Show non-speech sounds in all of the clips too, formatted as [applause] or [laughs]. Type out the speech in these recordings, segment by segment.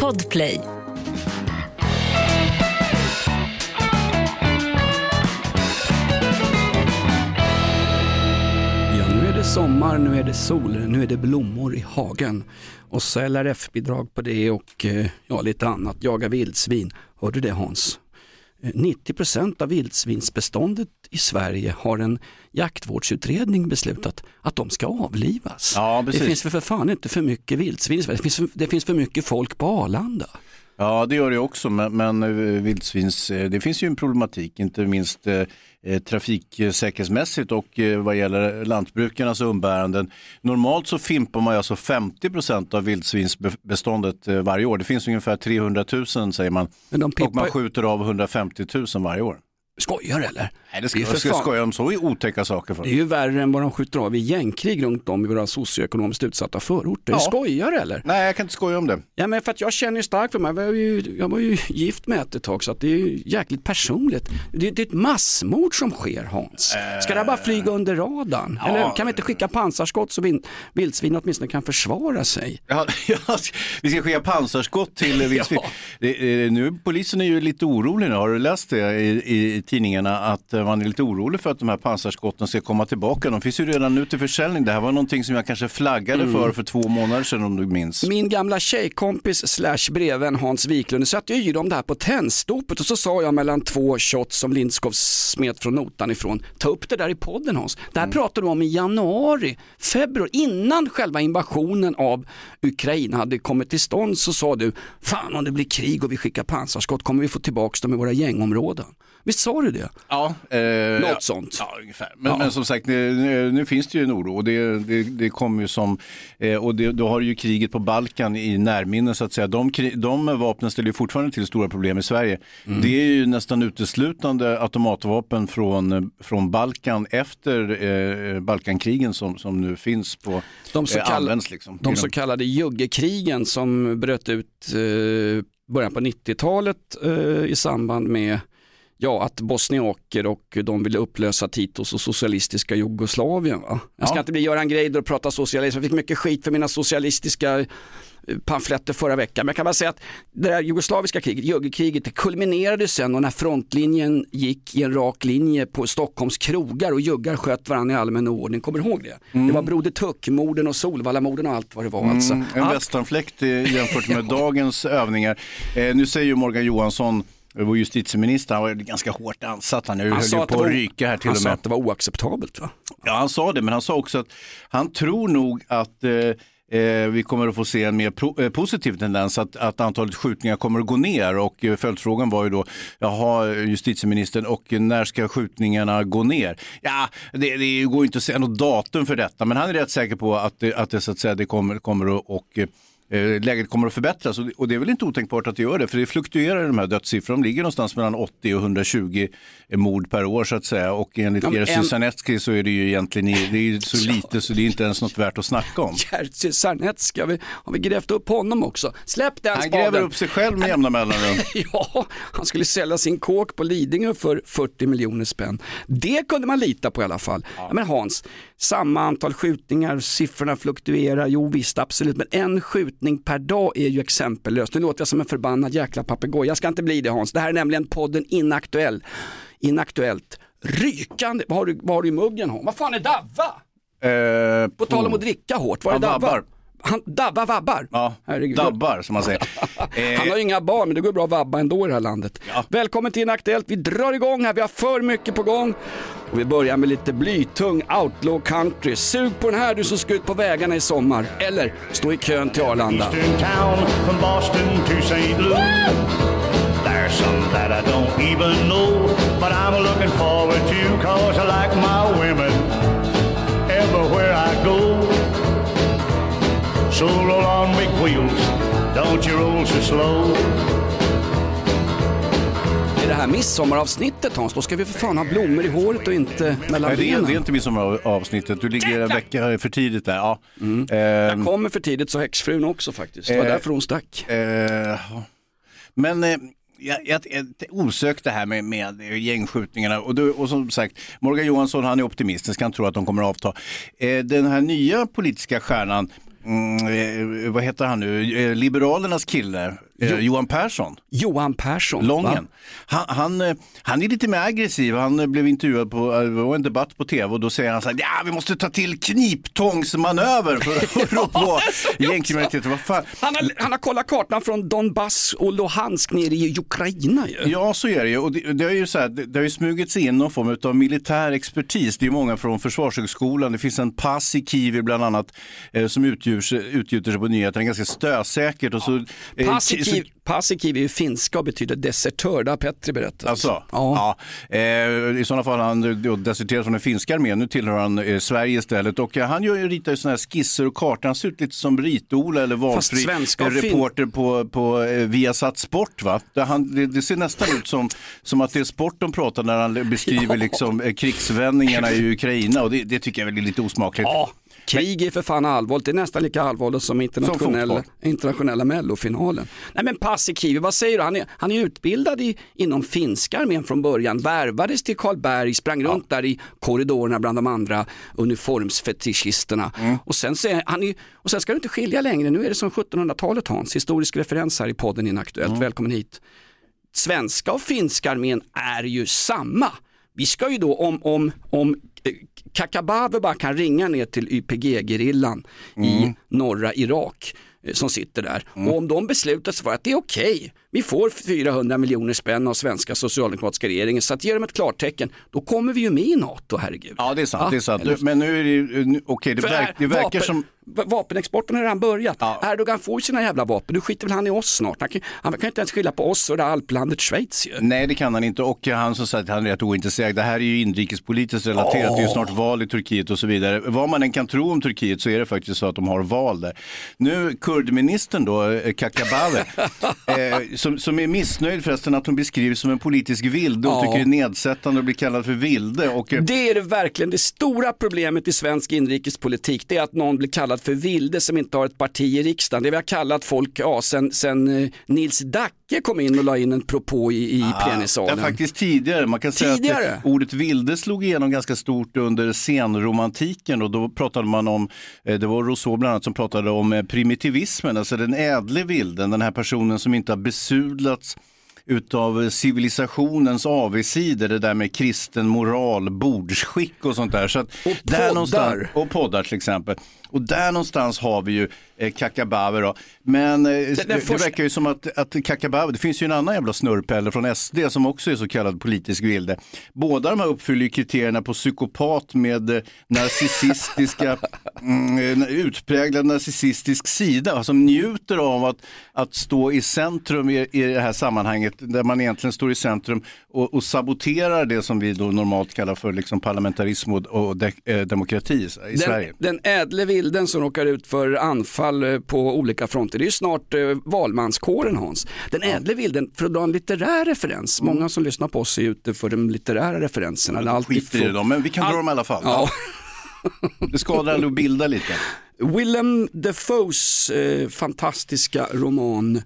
Podplay. Ja, nu är det sommar, nu är det sol, nu är det blommor i hagen. Och så LRF-bidrag på det och eh, ja, lite annat. Jaga vildsvin. Hörde du det Hans? Eh, 90% av vildsvinsbeståndet i Sverige har en jaktvårdsutredning beslutat att de ska avlivas. Ja, det finns för, för fan inte för mycket vildsvin. Det finns, för, det finns för mycket folk på Arlanda. Ja, det gör det också, men, men eh, vildsvins, eh, det finns ju en problematik, inte minst eh, trafiksäkerhetsmässigt och eh, vad gäller lantbrukarnas umbäranden. Normalt så fimpar man alltså 50% av vildsvinsbeståndet eh, varje år. Det finns ungefär 300 000 säger man Men de och man skjuter av 150 000 varje år. skojar eller? Nej, det ska, Det är för ska skoja om så otäcka saker för. Det är ju värre än vad de skjuter av i gängkrig runt om i våra socioekonomiskt utsatta förorter. Ja. Skojar eller? Nej, jag kan inte skoja om det. Ja men för att jag känner ju starkt för mig, jag var ju, jag var ju gift med ett ett tag så att det är ju jäkligt personligt. Det, det är ett massmord som sker Hans. Ska det bara flyga under radarn? Ja. Eller kan vi inte skicka pansarskott så vin- vildsvin åtminstone kan försvara sig? Ja, [laughs] vi ska skicka pansarskott till [laughs] vildsvin. Det, eh, nu, polisen är ju lite orolig nu, har du läst det i, i, i tidningarna att eh, man är lite orolig för att de här pansarskotten ska komma tillbaka. De finns ju redan nu till försäljning. Det här var någonting som jag kanske flaggade Mm. för för två månader sedan om du minns. Min gamla tjejkompis slash brevvän Hans Wiklund satte ju dem det här på tändstopet och så sa jag mellan två shots som Lindskov smet från notan ifrån. Ta upp det där i podden Hans. Det här pratade du om i januari, februari, innan själva invasionen av Ukraina hade kommit till stånd så sa du, fan om det blir krig och vi skickar pansarskott kommer vi få tillbaka dem i våra gängområden. Visst sa du det? Ja, eh, Något sånt. Ja, ungefär. Men, Ja. men som sagt, nu, nu- finns det ju en oro och det, det, det kommer ju som, eh, och det, då har ju kriget på Balkan i närminne så att säga. De, de vapnen ställer ju fortfarande till stora problem i Sverige. Mm. Det är ju nästan uteslutande automatvapen från, från Balkan efter eh, Balkankrigen som, som nu finns på, De så, eh, kall- används liksom. de så kallade juggekrigen som bröt ut eh, början på 90-talet eh, i samband med ja, att bosniaker och de ville upplösa Titos och socialistiska Jugoslavien. Va? Jag ska Ja. inte bli Göran Greider och prata socialism, jag fick mycket skit för mina socialistiska eh, pamfletter förra veckan. Men jag kan bara säga att det där jugoslaviska kriget, juggekriget, det kulminerade sen och när frontlinjen gick i en rak linje på Stockholms krogar och juggar sköt varandra i allmän ordning. Kommer du ihåg det? Det var Broder Tuck-morden och Solvallamorden och allt vad det var. Alltså. Mm, en Allt- västanfläkt eh, jämfört med [laughs] dagens övningar. Eh, nu säger ju Morgan Johansson, vår justitieminister, han var ganska hårt ansatt. Han, han höll ju att på var- att ryka här till han och sa med. att det var oacceptabelt va? Ja, han sa det, men han sa också att han tror nog att eh, eh, vi kommer att få se en mer pro- eh, positiv tendens, att, att antalet skjutningar kommer att gå ner. Och eh, följdfrågan var ju då, jaha justitieministern, och när ska skjutningarna gå ner? Ja, det, det går inte att säga något datum för detta, men han är rätt säker på att, att det, så att säga, det kommer, kommer att och, läget kommer att förbättras och det- är väl inte otänkbart att det gör det för det fluktuerar de här dödssiffrorna. De ligger någonstans mellan 80 och 120 mord per år så att säga och enligt Ja, Jerzy en- Sarnecki så är det ju egentligen i- det är så [laughs] lite så det är inte ens något värt att snacka om. Jerzy Sarnecki, har vi, har vi grävt upp honom också? Släpp den Han spaden! gräver upp sig själv med jämna mellanrum. [laughs] Ja, han skulle sälja sin kåk på Lidingö för 40 miljoner spänn. Det kunde man lita på i alla fall. Ja. Men Hans, samma antal skjutningar, siffrorna fluktuerar, jo visst absolut, men en skjutning per dag är ju exempellöst. Nu låter jag som en förbannad jäkla papegoja, jag ska inte bli det Hans. Det här är nämligen podden Inaktuell. Inaktuellt, rykande, vad har du, vad har du i muggen Hans? Vad fan är Davva? Eh, På tal om att dricka hårt, vad är Davva? Han, Davva vabbar. Ja, Herregud. dabbar som man säger. [laughs] Eh, Han har ju inga barn men det går bra att vabba ändå i det här landet. Ja. Välkommen till Inaktuellt, vi drar igång här, vi har för mycket på gång. Och vi börjar med lite blytung outlaw country. Sug på den här du som ska ut på vägarna i sommar. Eller stå i kön till Arlanda. Eastern town from Boston to St. Louis. There's some that I don't even know, but I'm looking forward to cause I like my women everywhere I go. So roll on big wheels, don't you roll so slow. I det här midsommaravsnittet Hans, då ska vi för fan ha blommor i håret och inte mellan Nej, det, är, benen. det är inte midsommaravsnittet, du ligger en vecka för tidigt där. Ja. Eh, Jag kommer för tidigt så häxfrun också faktiskt. Det var Eh, därför hon stack. Eh, men eh, jag, jag, jag, osökt det här med, med gängskjutningarna och, då, och som sagt, Morgan Johansson han är optimistisk, han tror att de kommer att avta. Eh, den här nya politiska stjärnan mm, eh, vad heter han nu, eh, Liberalernas kille, eh, Johan Persson. Johan Persson. Lången. Han, han, eh, han är lite mer aggressiv. Han eh, blev intervjuad på en debatt på tv och då säger han så här, ja vi måste ta till kniptångsmanöver för att rå på [laughs] gängkriminaliteten. Han har, han har kollat kartan från Donbass och Luhansk ner i Ukraina ju. Ja, så är det ju. Och det, det, är ju så här, det, det har ju smugits in någon form av militär expertis. Det är många från Försvarshögskolan. Det finns en pass i Kivi bland annat eh, som sig, utgjuter sig på nyheterna ganska stösäkert. Och så, eh, ki- Paasikivi, så- Paasikivi är ju finska och betyder desertör, det har Petri berättat. Alltså, Ja. ja. Eh, I sådana fall har han deserterat från den finska armén, nu tillhör han eh, Sverige istället. Och eh, han gör ritar ju sådana här skisser och kartor, han ser ut lite som Rit-Ola eller valfri eh, reporter på, på eh, Viasat Sport. Va? Där han, det, det ser nästan ut som, som att det är sport de pratar när han beskriver [laughs] liksom, eh, krigsvändningarna i Ukraina och det, det tycker jag väl är lite osmakligt. Ja, krig är för fan allvarligt. Det är nästan lika allvarligt som internationella, fotboll. internationella mellofinalen. Nej men Paasikivi, vad säger du? Han är, han är utbildad i, inom finska armén från början, värvades till Karlberg, sprang runt där i korridorerna bland de andra uniformsfetischisterna. Mm. Och, sen, så är, han är, och sen ska du inte skilja längre, nu är det som 1700-talet Hans, historisk referens här i podden Inaktuellt, Mm. välkommen hit. Svenska och finska armén är ju samma. Vi ska ju då om, om, om Kakabaveh bara kan ringa ner till YPG-gerillan i norra Irak eh, som sitter där. Och om de beslutar sig för att det är okej, vi får 400 miljoner spänn av svenska socialdemokratiska regeringen så att ge dem ett klartecken, då kommer vi ju med i NATO, herregud. Ja, det är sant. Ja, det är sant. eller- Men nu är det ju, okej, det, För verk, det verkar vapen, som... va- Vapenexporten har redan börjat. Ja. Erdogan får ju sina jävla vapen, nu skiter väl han i oss snart. Han kan, han kan inte ens skilja på oss och det här alplandet Schweiz ju. Nej, det kan han inte. Och han som sagt, han är rätt ointresserad. Det här är ju inrikespolitiskt relaterat. Det är ju snart val i Turkiet och så vidare. Vad man än kan tro om Turkiet så är det faktiskt så att de har val där. Nu, kurdministern då, eh, Kakabaveh, [laughs] eh, som, som är missnöjd förresten att hon beskrivs som en politisk vilde och Ja. tycker det är nedsättande att bli kallad för vilde. Och, eh, Det är det verkligen. Det stora problemet i svensk inrikespolitik det är att någon blir kallad för vilde som inte har ett parti i riksdagen. Det vi har kallat folk ja, sen, sen eh, Nils Dacke kom in och la in en propå i, i Ja, plenisalen. faktiskt tidigare. Man kan säga Tidigare? att eh, ordet vilde slog igenom ganska stort under senromantiken och då pratade man om, det var Rousseau bland annat som pratade om primitivismen, alltså den ädle vilden, den här personen som inte har besudlats utav civilisationens avigsidor, det där med kristen moral, bordsskick och sånt där. Så att Och där poddar. någonstans, och poddar till exempel. Och där någonstans har vi ju eh, Kakabaveh då. Men eh, det, det första- verkar ju som att, att Kakabaveh, det finns ju en annan jävla snurrpelle från SD som också är så kallad politisk vilde. Båda de här uppfyller ju kriterierna på psykopat med eh, narcissistiska, [laughs] mm, eh, utpräglad narcissistisk sida, som njuter av att, att stå i centrum i, i det här sammanhanget, där man egentligen står i centrum och, och saboterar det som vi då normalt kallar för liksom parlamentarism och, och de, eh, demokrati i, i Sverige. Den, den ädle vilden som råkar ut för anfall eh, på olika fronter, det är ju snart eh, valmanskåren Hans. Den ädle vilden, för att dra en litterär referens, många som lyssnar på oss är ute för de litterära referenserna. Mm. Skiter i dem, men vi kan dra All- dem i alla fall. Ja. [laughs] Det skadar aldrig att bilda lite. Willem Dafoes eh, fantastiska roman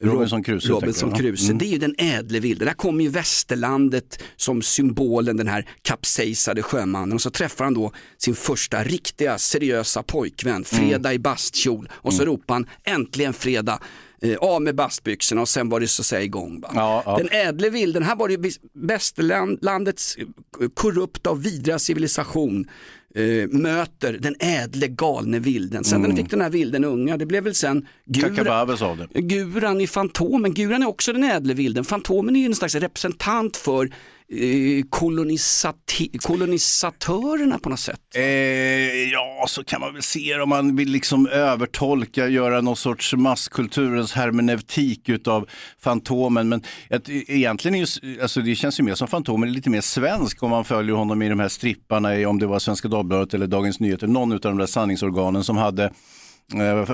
Robinson Crusoe, Robinson? Crusoe. Det är ju den ädle vilden. Där kommer ju västerlandet som symbolen, den här kapsejsade sjömannen. Och så träffar han då sin första riktiga seriösa pojkvän, fredag i bastkjol. Och så ropar han äntligen fredag. Eh, av med bastbyxorna och sen var det så att säga igång. Ja, ja. Den ädle vilden, här var det västerlandets eh, korrupta och vidriga civilisation eh, möter den ädle galne vilden. Sen när den fick den här vilden unga, det blev väl sen Gura, Kakabaveh sa det. Guran i Fantomen. Guran är också den ädle vilden. Fantomen är ju en slags representant för Eh, kolonisati- kolonisatörerna på något sätt. Eh, ja, så kan man väl se det om man vill liksom övertolka, göra någon sorts masskulturens hermeneutik utav Fantomen. Men ett, egentligen är ju, alltså det känns ju mer som Fantomen är lite mer svensk om man följer honom i de här stripparna, om det var Svenska Dagbladet eller Dagens Nyheter, någon av de där sanningsorganen som hade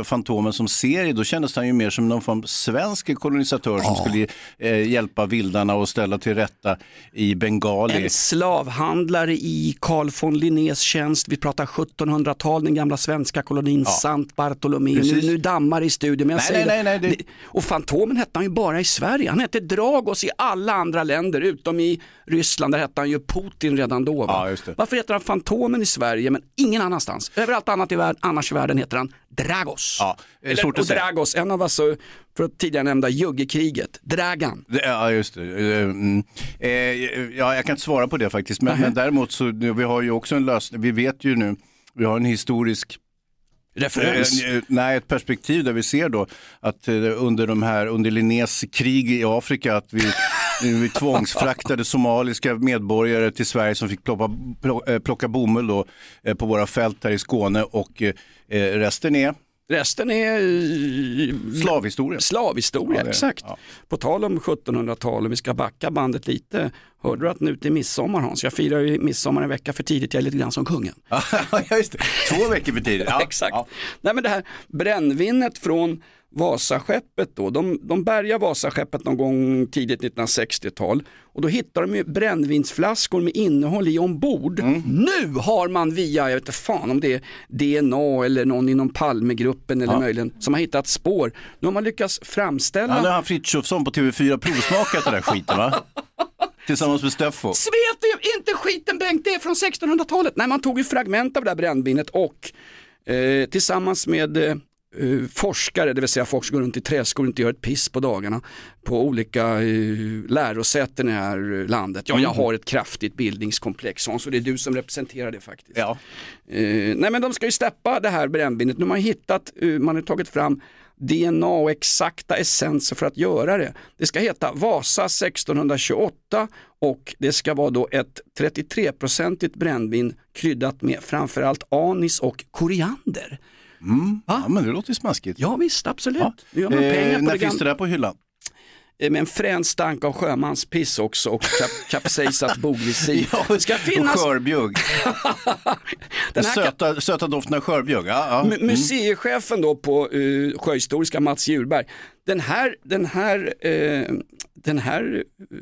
Fantomen som serie, då kändes han ju mer som någon form av svensk kolonisatör som skulle eh, hjälpa vildarna och ställa till rätta i Bengali. En slavhandlare i Carl von Linnés tjänst. Vi pratar 1700-tal, den gamla svenska kolonin Sant Bartolomé. Nu, nu dammar i studion. Men jag Nej, säger nej, nej, nej, det- Och Fantomen hette han ju bara i Sverige. Han hette Dragos i alla andra länder, utom i Ryssland. Där hette han ju Putin redan då. Va? Ja. Varför heter han Fantomen i Sverige men ingen annanstans? Överallt annat i världen, annars i världen heter han Dragos. Ja, Eller, och. Dragos, en av alltså, för att tidigare nämnda juggekriget, Dragan. Ja, just det. Eh, Mm. Eh, ja, jag kan inte svara på det faktiskt. Men, men däremot så vi har ju också en lösning. Vi vet ju nu, vi har en historisk Referens. Eh, Nej, ett perspektiv där vi ser då att under de här, under Linnés krig i Afrika, att vi, vi tvångsfraktade somaliska medborgare till Sverige som fick plocka, plo- eh, plocka bomull då, eh, på våra fält här i Skåne och eh, resten är Resten är slavhistoria. slavhistoria, Ja, exakt. ja. På tal om 1700-talet, vi ska backa bandet lite. Hörde du att nu till midsommar Hans, jag firar ju midsommar en vecka för tidigt, jag är lite grann som kungen. [laughs] Ja, just det. Två veckor för tidigt. Ja, [laughs] Exakt. Nej men det här brännvinet från Vasaskeppet då, de, de bärgar Vasaskeppet någon gång tidigt 1960-tal och då hittar de ju brännvinsflaskor med innehåll i ombord. Mm. Nu har man via, jag vet inte fan om det är DNA eller någon inom Palmegruppen eller Ja. möjligen som har hittat spår. Nu har man lyckats framställa Han har han Frithiofsson på TV4 provsmakat den där skiten va? Tillsammans med Steffo. Svet du inte skiten Bengt, det är från 1600-talet. Nej, man tog ju fragment av det här brännvinet och eh, tillsammans med eh, eh, forskare, det vill säga folk som går runt i träskor och inte gör ett piss på dagarna på olika eh, lärosäten i det här landet. Ja, jag har ett kraftigt bildningskomplex Hans, och det är du som representerar det faktiskt. Ja. Eh, nej men de ska ju släppa det här brännvinet. Nu har man hittat, eh, man har tagit fram DNA och exakta essenser för att göra det. Det ska heta Vasa 1628 och det ska vara då ett 33-procentigt brännvin kryddat med framförallt anis och koriander. Ja, men det låter ju smaskigt. Ja visst, absolut. Ja. Nu gör man pengar Eh, på när det finns det där på hyllan? Eh, Med en frän stank av sjömanspiss också och kap [laughs] kapsejsat bogvisir. det ska och finnas skörbjugg. [laughs] Den kan- söta, söta doften av skörbjugg. Ja, ja. Mu- Museichefen då på uh, Sjöhistoriska, Mats Djurberg, den här, den här, eh, den här, eh,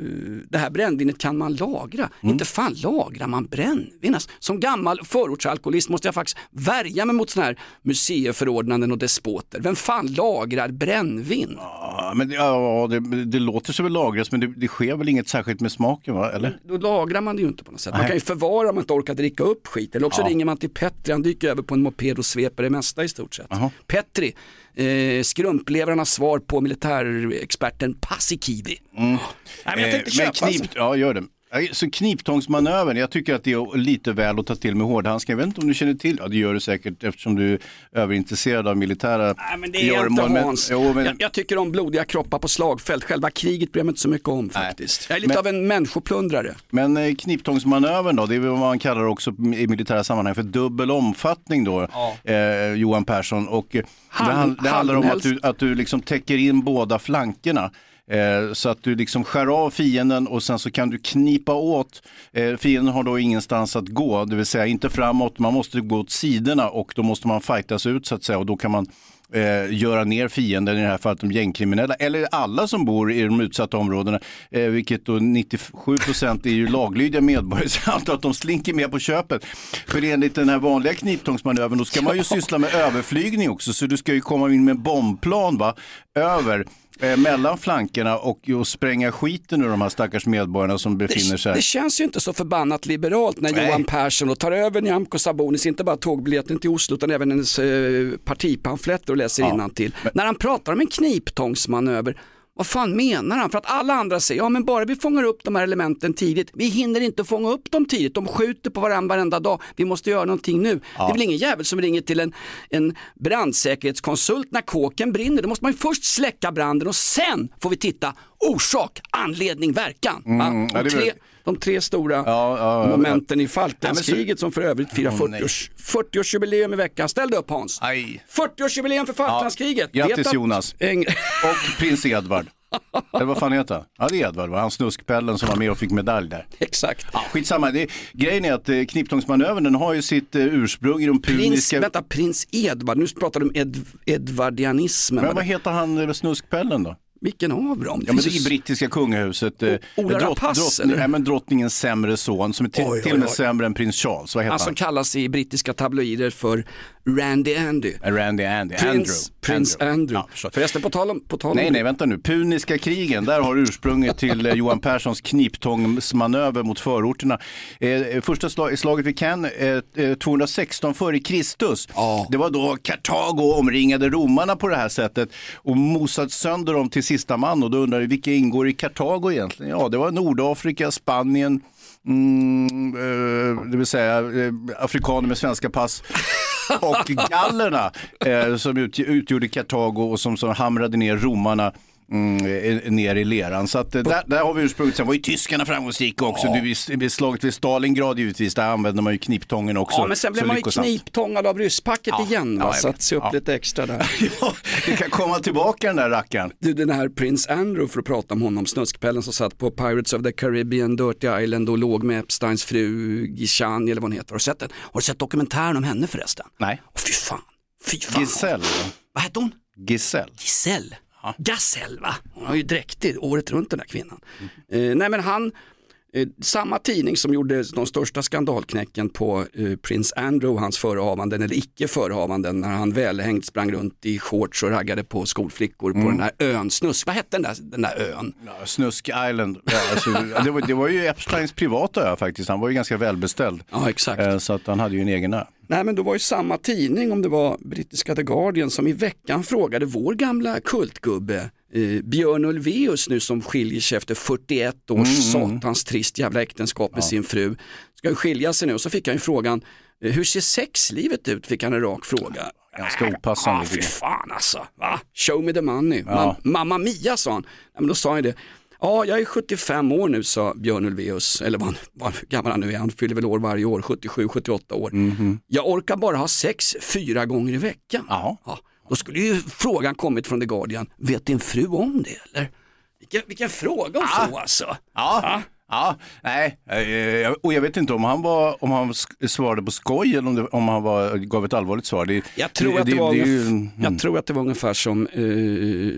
det här brännvinet kan man lagra. Mm. Inte fan lagrar man brännvin. Som gammal förortsalkoholist måste jag faktiskt värja mig mot sådana här museiförordnanden och despoter. Vem fan lagrar brännvin? Ja, men det- ja, det, det låter sig väl lagras men det, det sker väl inget särskilt med smaken va? Eller? Då lagrar man det ju inte på något sätt. Man Nej. kan ju förvara om man inte orkar dricka upp skit. Eller också Ja. ringer man till Petri, han dyker över på en moped och sveper det mesta i stort sett. Jaha. Petri, eh, skrumplevrarnas svar på militärexperten Paasikivi. Nej, men jag tänkte Eh, men köpa knip, ja, gör det. Nej, Så kniptångsmanövern, jag tycker att det är lite väl att ta till med hårdhandsken. Jag vet inte om du känner till, ja det gör du säkert eftersom du är överintresserad av militära Nej men det är jag inte Hans. Jo, men, jag, jag tycker om blodiga kroppar på slagfält. Själva kriget bryr jag mig inte så mycket om faktiskt. Jag är lite Men- av en människoplundrare. men eh, kniptångsmanövern då, det är vad man kallar också i militära sammanhang för dubbel omfattning då, eh, Johan Persson. Och eh, det, Hand- det handlar om att du, att du liksom täcker in båda flankerna. Eh, så att du liksom skär av fienden och sen så kan du knipa åt. Eh, fienden har då ingenstans att gå, det vill säga inte framåt, man måste gå åt sidorna och då måste man fightas ut så att säga. Och då kan man eh, göra ner fienden, i det här fallet de gängkriminella, eller alla som bor i de utsatta områdena, eh, vilket då 97 procent är ju laglydiga medborgare, så jag antar att de slinker med på köpet. För enligt den här vanliga kniptångsmanövern, då ska man ju syssla med överflygning också, så du ska ju komma in med bombplan va, över mellan flankerna och, och spränga skiten ur de här stackars medborgarna som befinner sig Det, det känns ju inte så förbannat liberalt när Nej. Johan Persson och tar över Nyamko Sabonis, inte bara tågbiljetten till Oslo utan även hennes eh, partipamfletter och läser Ja. innantill. När han pratar om en kniptångsmanöver, vad fan menar han? För att alla andra säger, ja men bara vi fångar upp de här elementen tidigt, vi hinner inte fånga upp dem tidigt, de skjuter på varandra varenda dag, vi måste göra någonting nu. Det är väl ingen jävel som ringer till en, en brandsäkerhetskonsult när kåken brinner, då måste man ju först släcka branden och sen får vi titta orsak, anledning, verkan. Mm, ja, De, det är väl- tre, de tre stora Ja, ja, momenten i Falklandskriget som för övrigt firar Åh, 40-års 40-årsjubileum i veckan. Ställ dig upp Hans. Aj. 40-årsjubileum för Falklandskriget. Ja, grattis, att- Jonas. Eng... [laughs] Och prins Edvard. Eller vad fan heter han? Ja det är Edvard va? Han snuskpellen som var med och fick medalj där. [laughs] Exakt. Ja, skitsamma, det, grejen är att eh, kniptångsmanövern den har ju sitt eh, ursprung i de Prins, puniska... vänta, prins Edvard, nu pratar du om ed, edvardianismen. Men vad heter han eh, snuskpellen då? Vilken av dem? Ja, men det är i brittiska kungahuset. eh, Ola drott- Rapace, drott- eller? nej, men drottningens sämre son som är till, Oj, oj, till och med oj. sämre än prins Charles. Vad heter Han som han? kallas i brittiska tabloider för Randy Andy. Randy Andy. Prins Andrew. Prins Andrew. Ja, förstås. Förresten på tal om, på tal om Nej, nej, vänta nu. Puniska krigen, där har ursprunget till eh, Johan Perssons kniptångsmanöver mot förorterna. Eh, första slag, slaget vid Cannes, eh, eh, 216 före Kristus. Ja. Det var då Kartago omringade romarna på det här sättet och mosade sönder dem till sista man. Och då undrar vi, vilka ingår i Kartago egentligen? Ja, det var Nordafrika, Spanien, Mm, eh, det vill säga eh, afrikaner med svenska pass och [laughs] gallerna eh, som ut, utgjorde Kartago och som, som hamrade ner romarna mm, eh, ner i leran. Så att, eh, där, där har vi ursprunget. Sen var ju tyskarna framgångsrika också. Du, vid, vid slaget vid Stalingrad givetvis, där använde man ju kniptången också. Ja men sen blev man ju kniptångad av rysspacket Ja, igen va? ja, så att se upp Ja. lite extra där. [laughs] Ja, det kan komma tillbaka den där rackaren. Du den här Prince Andrew för att prata om honom, snuskpellen som satt på Pirates of the Caribbean, Dirty Island och låg med Epsteins fru Gishani eller vad hon heter. Har du sett den? Har du sett dokumentären om henne förresten? Nej, Åh, fy fan, fy fan. Giselle. Vad hette hon? Giselle. Giselle. Gasell va? Hon har ju dräktig året runt den där kvinnan. Eh, nej men han, samma tidning som gjorde de största skandalknäcken på eh, prins Andrew, hans förehavanden eller icke förehavanden när han välhängt sprang runt i shorts och raggade på skolflickor på den här ön, Snusk, vad hette den där, den där ön? Ja, Snusk Island. Ja, alltså, det, var, det var ju Epsteins privata ö faktiskt. Han var ju ganska välbeställd. Ja exakt. Eh, Så att han hade ju en egen ö. Nej men då var ju samma tidning, om det var brittiska The Guardian, som i veckan frågade vår gamla kultgubbe eh, Björn Ulvaeus nu som skiljer sig efter 41 års satans trist jävla äktenskap med sin fru. Ska skilja sig nu och så fick han ju frågan, eh, hur ser sexlivet ut? Fick han en rak fråga. Ganska opassande, Ah, fy fan alltså, va? Show me the money. Ja. Ma- Mamma Mia sa han. Ja, men då sa han det. Ja, jag är 75 år nu sa Björn Ulvaeus, eller vad, vad gammal han nu är, han fyller väl år varje år, 77-78 år. Mhm. Jag orkar bara ha sex fyra gånger i veckan. Ja, då skulle ju frågan kommit från The Guardian, vet din fru om det eller? Vilken, vilken fråga att få alltså. Ja, ja, nej, eh, och jag vet inte om han, var, om han svarade på skoj eller om, det, om han var, gav ett allvarligt svar. Det, Jag tror, att det var är ju- ungef- mm. jag tror att det var ungefär som eh,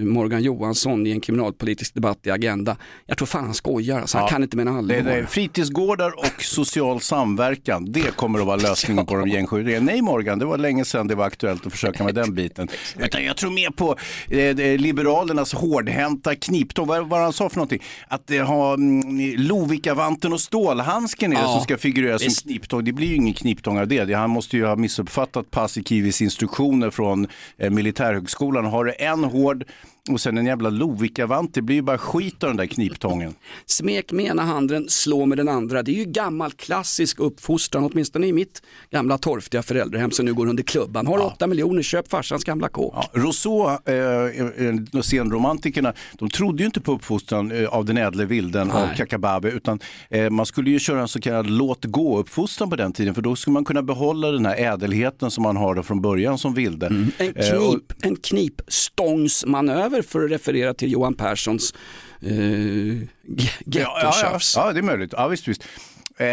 Morgan Johansson i en kriminalpolitisk debatt i Agenda. Jag tror fan han skojar, alltså. han Ja. kan inte mena allvar. Det är fritidsgårdar och social samverkan, det kommer att vara lösningen på de gängskjutningarna. Nej Morgan, det var länge sedan det var aktuellt att försöka med den biten. Utan jag tror mer på eh, Liberalernas hårdhänta kniptång. Vad vad han sa för någonting? Att det har mm, Lovikkavanten och stålhandsken är det Ja, som ska figurera som kniptång. Det blir ju ingen kniptång av det. Det- Han måste ju ha missuppfattat Paasikivis instruktioner från eh, militärhögskolan. Har du en hård och sen en jävla Lovikkavant, det blir ju bara skit av den där kniptången. [laughs] Smek med ena handen, slå med den andra. Det är ju gammal klassisk uppfostran, åtminstone i mitt gamla torftiga föräldrahem som nu går under klubban. Har du åtta miljoner, köp farsans gamla kåk. Ja, Rousseau, eh, eh, scenromantikerna, de trodde ju inte på uppfostran eh, av den ädle vilden av. Kakababe, utan eh, man skulle ju köra en så kallad låt gå-uppfostran på den tiden, för då skulle man kunna behålla den här ädelheten som man har då från början som vilde. En, Eh, och- knip, en knipstångsmanöver för att referera till Johan Perssons eh, ge- Ja, ja, ja, gettotjafs. det är möjligt. Ja, visst, visst. Eh,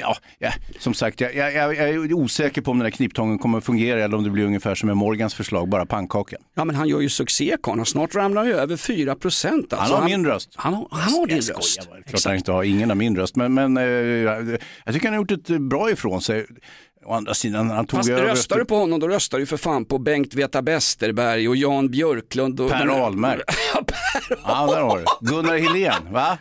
ja, ja, som sagt, jag, jag, jag är osäker på om den här kniptången kommer att fungera eller om det blir ungefär som med Morgans förslag, bara pannkaka. Ja men han gör ju succé karln, snart ramlar han ju över 4 procent. Han Alltså, har min röst. Han, har- han har din Jag skojar röst. bara. Klart han inte har, ingen har min röst. Men, men eh, jag tycker han har gjort ett bra ifrån sig. Å andra sidan, han tog Fast över röstar du på honom då röstar du för fan på Bengt Veta Besterberg och Jan Björklund. Och Per Ahlmark. [laughs] Ja, Per Ja, där har du. Gunnar Helén, va?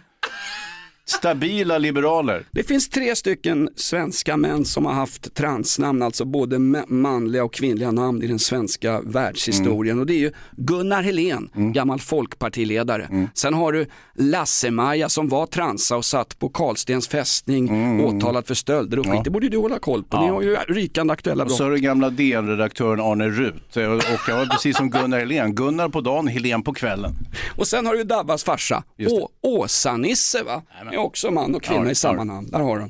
Stabila liberaler. Det finns tre stycken svenska män som har haft transnamn, alltså både ma- manliga och kvinnliga namn i den svenska världshistorien. Och det är ju Gunnar Helén, gammal folkpartiledare. Sen har du Lasse-Maja som var transa och satt på Karlstens fästning åtalad för stölder och skit. Det borde du hålla koll på. Ni har ju rykande aktuella Och brott. så har du gamla DN-redaktören Arne Rut. Och och jag var precis som Gunnar Helén. Gunnar på dagen, Helén på kvällen. Och sen har du Dabbas farsa, Åsa-Nisse va? Är också man och kvinna Ja, i samma namn. Där har de.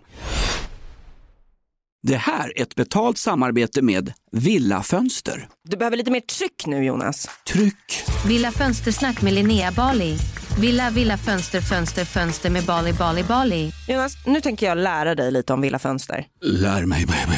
Det här är ett betalt samarbete med Villa Fönster. Du behöver lite mer tryck nu Jonas. Tryck! Villa Fönstersnack med Linnea Bali. Villa, villa, fönster, fönster, fönster med Bali, Bali, Bali. Jonas, nu tänker jag lära dig lite om Villa Fönster. Lär mig baby.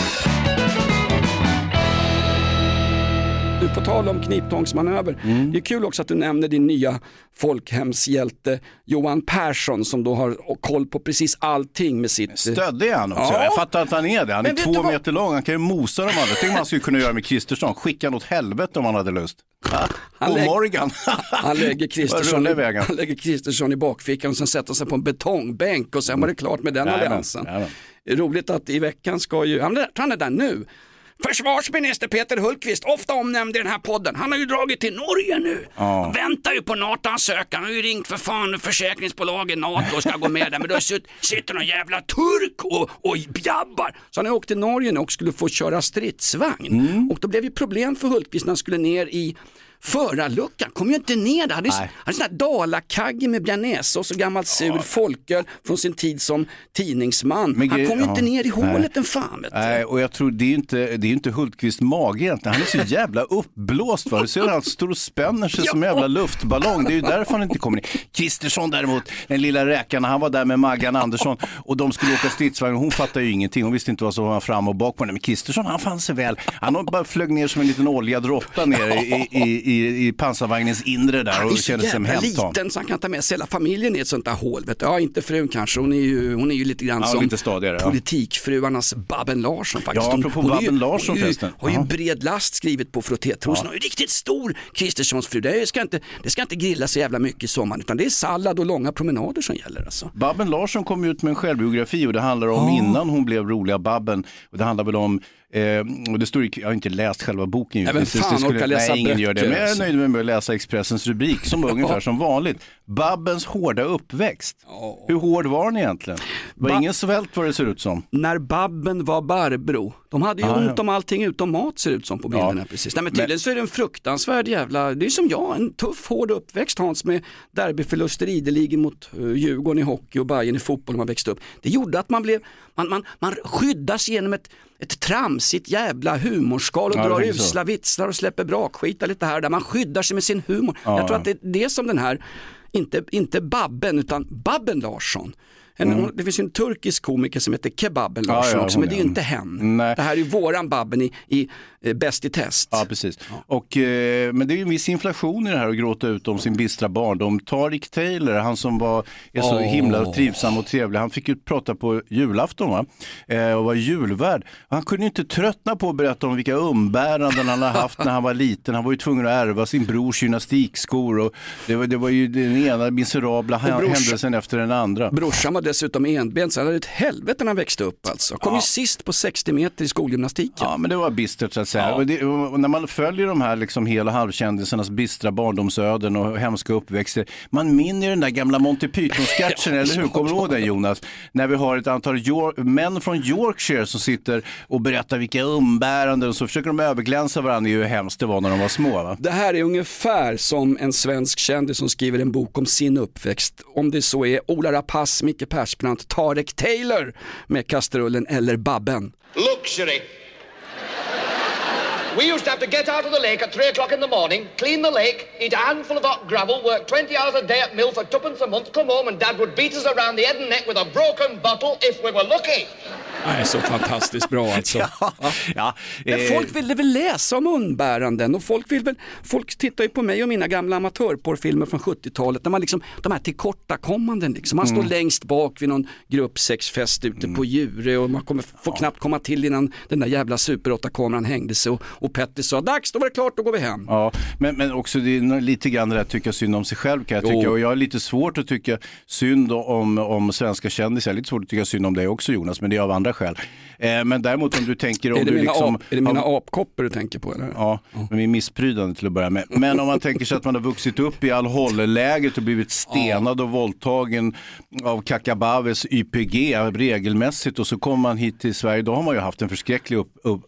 På tal om kniptångsmanöver. Det är kul också att du nämner din nya folkhemshjälte Johan Persson som då har koll på precis allting med sitt... Stöddig han också. Ja. Jag fattar att han är det. Han Men är två vad? meter lång. Han kan ju mosa de andra. Tänk om han skulle kunna göra med Kristersson. Skicka han åt helvete om han hade lust. Han Och lägg- Morgan. Han lägger Kristersson i, han. lägger Kristersson i bakfickan och sen sätter sig på en betongbänk och sen var det klart med den Jajamän, alliansen. jajamän. Roligt att i veckan ska ju, han är, han är där nu. Försvarsminister Peter Hultqvist, ofta omnämnd i den här podden, han har ju dragit till Norge nu. Han väntar ju på NATO-ansökan, han har ju ringt för fan försäkringsbolaget NATO och ska gå med där, men då sit- sitter någon jävla turk och, och jabbar. Så han har åkt till Norge nu och skulle få köra stridsvagn. Och då blev ju problem för Hultqvist när han skulle ner i förarluckan, kom ju inte ner där. Han hade Nej. hade sån här dalakagge med bearnaisesås och gammalt sur folköl från sin tid som tidningsman. Men han kom ju ja. inte ner i hålet en fan. Nej, och jag tror det är ju inte, det är ju inte Hultqvist mage egentligen. Han är så [laughs] jävla uppblåst. Va? Du ser hur han står och spänner sig som en jävla luftballong. Det är ju därför han inte kommer ner. Kristersson däremot, den lilla räkan, han var där med Maggan Andersson och de skulle åka stridsvagn. Hon fattade ju ingenting. Hon visste inte vad som var fram och bak på henne. Men Kristersson, han fann sig väl. Han bara flög ner som en liten oljad råtta ner i, i, i, i pansarvagnens inre där Han är och kände sig som jävla hemtam. liten så han kan ta med sig hela familjen i ett sånt där hål. Vet du. Ja, inte frun kanske, hon är ju, hon är ju lite grann Ja, som lite stadigare, ja. politikfruarnas Babben Larsson faktiskt. Ja, Hon- apropå hon är ju- Babben Larsson hon är ju- förresten. Har ju Ja. bred last skrivit på frottétrosen. Hon är ju riktigt stor, Kristerssons fru. Det ska, inte, det ska inte grilla så jävla mycket i sommaren utan det är sallad och långa promenader som gäller alltså. Babben Larsson kom ut med en självbiografi och det handlar om innan hon blev roliga Babben. Och det handlar väl om, eh, och det står jag har inte läst själva boken. Nej, givetvis. fan Det skulle- läsa Nej, ingen gör det. Men jag är alltså. nöjd med att läsa Expressens rubrik som [laughs] var ungefär som vanligt. Babbens hårda uppväxt. Hur hård var den egentligen? Det var Ba- ingen svält vad det ser ut som. När Babben var Barbro, de hade ju Ah, ont ja. om allting utom mat ser det ut som på bilderna. Precis. Nej, men tydligen så är det en fruktansvärd jävla, det är som jag, en tuff hård uppväxt Hans med derbyförluster ideligen mot uh, Djurgården i hockey och Bayern i fotboll när man växte upp. Det gjorde att man blev, man, man, man skyddas genom ett, ett tramsigt jävla humorskal och Ja, drar tänker så. usla vitslar och släpper brakskit lite här och där. Man skyddar sig med sin humor. Ja, Jag tror att det är det som den här, inte, inte Babben utan Babben Larsson. En, hon- Det finns ju en turkisk komiker som heter Kebaben Mm. Ja, Larsson ja, också, men det är ju inte hen. Nej. Det här är ju våran Babben i, i eh, Bäst i test. Ja, precis. Och, eh, men det är ju en viss inflation i det här att gråta ut om sin bistra barndom. Tarik Taylor, han som var, är så Åh. himla trivsam och trevlig, han fick ju prata på julafton va? Eh, och var julvärd. Han kunde ju inte tröttna på att berätta om vilka umbäranden han har haft när han var liten. Han var ju tvungen att ärva sin brors gymnastikskor och det var, det var ju den ena miserabla brors- händelsen efter den andra. Brorsan var dessutom enbent så han hade ett helvete när han växte upp alltså. Kom ju sist på 60 meter i skolgymnastiken. Ja, men det var bistert så att säga. Och det, och när man följer de här liksom hel och halvkändisarnas bistra barndomsöden och hemska uppväxter, man minner den där gamla Monty Python-sketchen, [laughs] eller hur? Kommer du ihåg den Jonas? När vi har ett antal Yor- män från Yorkshire som sitter och berättar vilka umbäranden och så försöker de överglänsa varandra i hur hemskt det var när de var små. Va? Det här är ungefär som en svensk kändis som skriver en bok om sin uppväxt. Om det så är Ola Rapace, Micke Persbrandt, Tarek Taylor med kastrullen eller Babben. Luxury. We used to have to get out of the lake at three o'clock in the morning, clean the lake, eat a handful of hot gravel, work 20 hours a day at mill for tuppence a month, come home and dad would beat us around the head and neck with a broken bottle if we were lucky. Nej, så fantastiskt bra alltså. [laughs] Ja, ja, Men eh, folk ville väl läsa om umbäranden och folk vill väl, folk tittar ju på mig och mina gamla amatörporrfilmer från 70-talet där man liksom, de här tillkortakommanden liksom, man Mm. står längst bak vid någon gruppsexfest ute på Djure och man kommer, får knappt komma till innan den där jävla super 8-kameran hängde sig och, och Petter sa dags, då var det klart, då går vi hem. Ja, men, men också det är lite grann det där att tycka synd om sig själv kan jag Jo. tycka. Och jag har lite svårt att tycka synd om, om svenska kändisar. Lite svårt att tycka synd om dig också Jonas, men det är av andra skäl. Eh, men däremot om du tänker om Är det, du mina, liksom... ap, är det mina apkoppor du tänker på eller? Ja, men vi är missprydande till att börja med. Men om man tänker sig att man har vuxit upp i Al-Hol-lägret och blivit stenad och våldtagen av Kakabaves YPG regelmässigt och så kommer man hit till Sverige, då har man ju haft en förskräcklig upp, upp,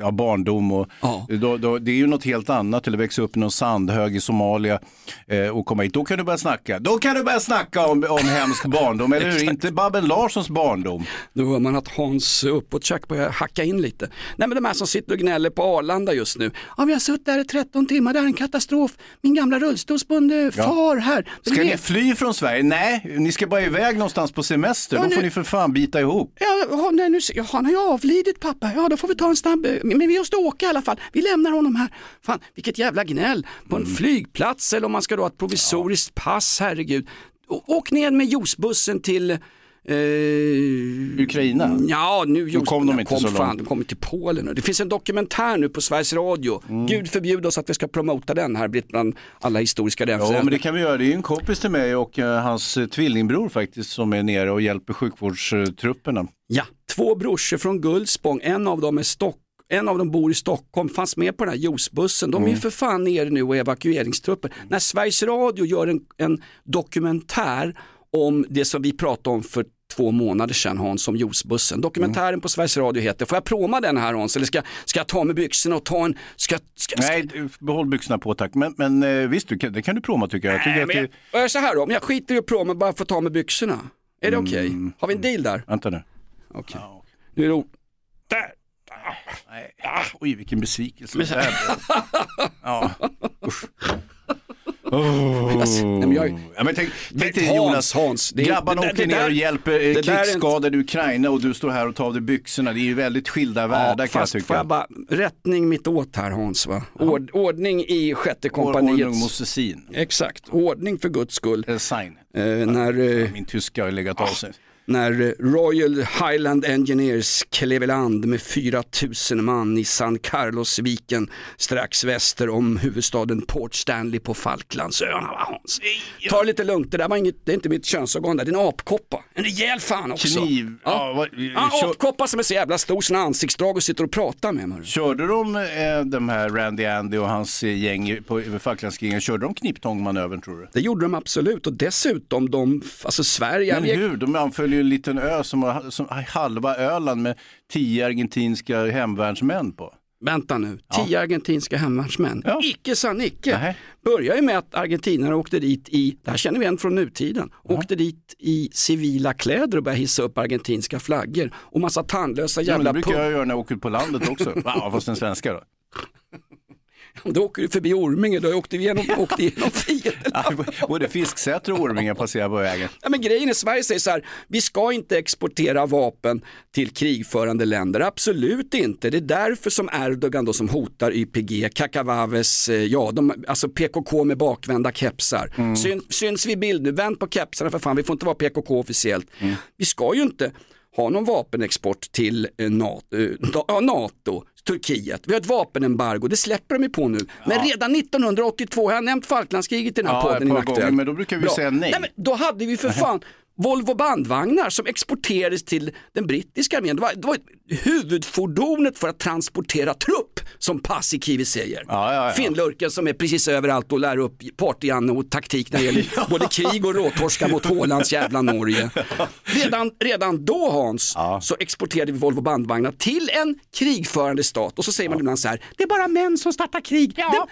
ja, barndom. Och, då, då, det är ju något helt annat, eller växa upp i någon sandhög i Somalia eh, och komma hit. Då kan du börja snacka. Då kan du börja snacka om, om hemsk barndom, eller hur? [laughs] Inte Babben Larssons barndom. Då man att Hans uppåt börjar hacka in lite. Nej men de här som sitter och gnäller på Arlanda just nu. Ja vi har suttit där i 13 timmar, det här är en katastrof. Min gamla rullstolsbundne far här. Ska ni fly från Sverige? Nej, ni ska bara iväg någonstans på semester. Ja, Då nu- får ni för fan bita ihop. Ja, ja, nej, nu, ja, han har ju avlidit pappa. Ja, då får vi ta en snabb... Men vi måste åka i alla fall. Vi lämnar honom här. Fan, vilket jävla gnäll. På Mm. en flygplats eller om man ska då ha ett provisoriskt pass, herregud. Å- Åk ner med juicebussen till... Eh, Ukraina? Ja, nu just, kom de inte kom så fan, långt. De kommer till Polen nu. Det finns en dokumentär nu på Sveriges Radio. Mm. Gud förbjude oss att vi ska promota den här, blivit bland alla historiska Ja, referenser. men det kan vi göra. Det är en kompis till mig och eh, hans tvillingbror faktiskt som är nere och hjälper sjukvårdstrupperna. Ja, två brorsor från Gullspång, en av dem är Stock en av dem bor i Stockholm, fanns med på den här juicebussen. De är ju för fan nere nu och evakueringstrupper. När Sveriges Radio gör en, en dokumentär om det som vi pratade om för två månader sedan Hans om juicebussen. Dokumentären på Sveriges Radio heter, får jag proma den här Hans eller ska, ska jag ta med byxorna och ta en, ska, ska, ska Nej, behåll byxorna på tack. Men, men eh, visst, du det kan du prova tycker jag. jag tycker Nej, att det... jag så här då, om jag skiter i att proma bara för att ta med byxorna. Är det okej? Har vi en deal där? Vänta nu. Okej. Nu är det o- Där! Nej. Ah, oj, vilken besvikelse. Ja, [laughs] usch. Alltså, nej, men jag- ja, men tänk, tänk dig Jonas, Hans, det grabbarna det där- åker det ner och hjälper eh, det krigsskadade i Ukraina och du står här och tar av dig byxorna. Det är ju väldigt skilda världar kan jag tycka. får jag bara, rättning mitt åt här Hans va? Ord, ordning i sjätte kompaniets. Mossesin. Exakt, ordning för guds skull. Eh, Sign. Eh, när, eh, Min tyska har legat av sig. När Royal Highland Engineers klev i land med 4000 man i San Carlos-viken strax väster om huvudstaden Port Stanley på Falklandsöarna. Ta det lite lugnt, det där var inget, det är inte mitt könsorgan där, det är en apkoppa. En rejäl fan också. Kniv. Ja, vad, Ja, kör, apkoppa som är så jävla stor sina ansiktsdrag och sitter och pratar med mig. körde de, eh, de här Randy Andy och hans eh, gäng på Falklandsgängen, körde de kniptångmanövern tror du? Det gjorde de absolut och dessutom de, alltså Sverige, Men hur? De anföll ju en liten ö som, har- som halva Öland med tio argentinska hemvärnsmän på. vänta nu, tio argentinska hemvärnsmän. Ja. Icke sa Nicke. Börjar ju med att argentinarna åkte dit i, det här känner vi igen från nutiden, åkte dit i civila kläder och började hissa upp argentinska flaggor och massa tandlösa Ja, men jävla det brukar jag göra när jag åker på landet också. [laughs] Ja, fast den svenska då. [laughs] Då åker du förbi Orminge, då åkte vi igenom, [laughs] åkte igenom [laughs] fienden. Både Fisksätra och Orminge passerar på vägen. Ja, men grejen är Sverige säger så här, vi ska inte exportera vapen till krigförande länder, absolut inte. Det är därför som Erdogan då som hotar YPG, Kakavaves, eh, ja, de, alltså PKK med bakvända kepsar. Syn, syns vi i bild nu, vänd på kepsarna för fan, vi får inte vara PKK officiellt. Vi ska ju inte ha någon vapenexport till eh, NATO, eh, ja, NATO, Turkiet. Vi har ett vapenembargo, det släpper de ju på nu. Men redan 1982, jag har nämnt Falklandskriget i den här Ja, podden gånger, men då brukar vi Bra. säga nej. men då hade vi för [laughs] fan Volvo bandvagnar som exporterades till den brittiska armén. Det var, det var huvudfordonet för att transportera trupp som Paasikivi säger. Ja, ja, ja. Finnlurken som är precis överallt och lär upp party och taktik när det gäller [laughs] både krig och råtorska mot Ålands jävla Norge. [laughs] Redan, redan då Hans så exporterade vi Volvo bandvagnar till en krigförande stat och så säger man ibland så här, det är bara män som startar krig. Dem-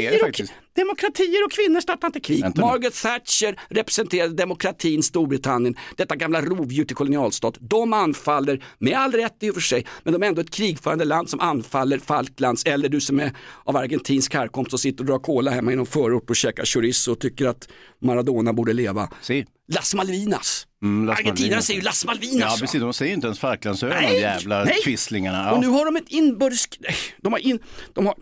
Det är det och, faktiskt. Demokratier och kvinnor startar inte krig. Vänta nu. Margaret Thatcher representerade demokratin Storbritannien, detta gamla rovdjur till kolonialstat. De anfaller, med all rätt i och för sig, men de är ändå ett krigförande land som anfaller Falklands eller du som är av argentinsk härkomst och sitter och drar cola hemma i någon förort och käkar chorizo och tycker att Maradona borde leva. Si. Las Malvinas. Mm, Las Argentinarna Malvinas. säger ju Las Malvinas. Ja, va? precis. De säger inte ens Falklandsöarna, de jävla nej. quislingarna. Ja. Och nu har de ett inbördes... De har in... De har...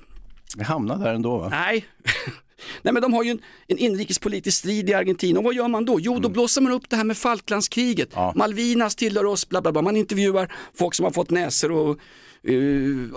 Vi hamnade där ändå va? Nej. [laughs] Nej men de har ju en, en inrikespolitisk strid i Argentina och vad gör man då? Jo då blåser man upp det här med Falklandskriget. Ja. Malvinas tillhör oss, bla bla bla. Man intervjuar folk som har fått näsor och eh,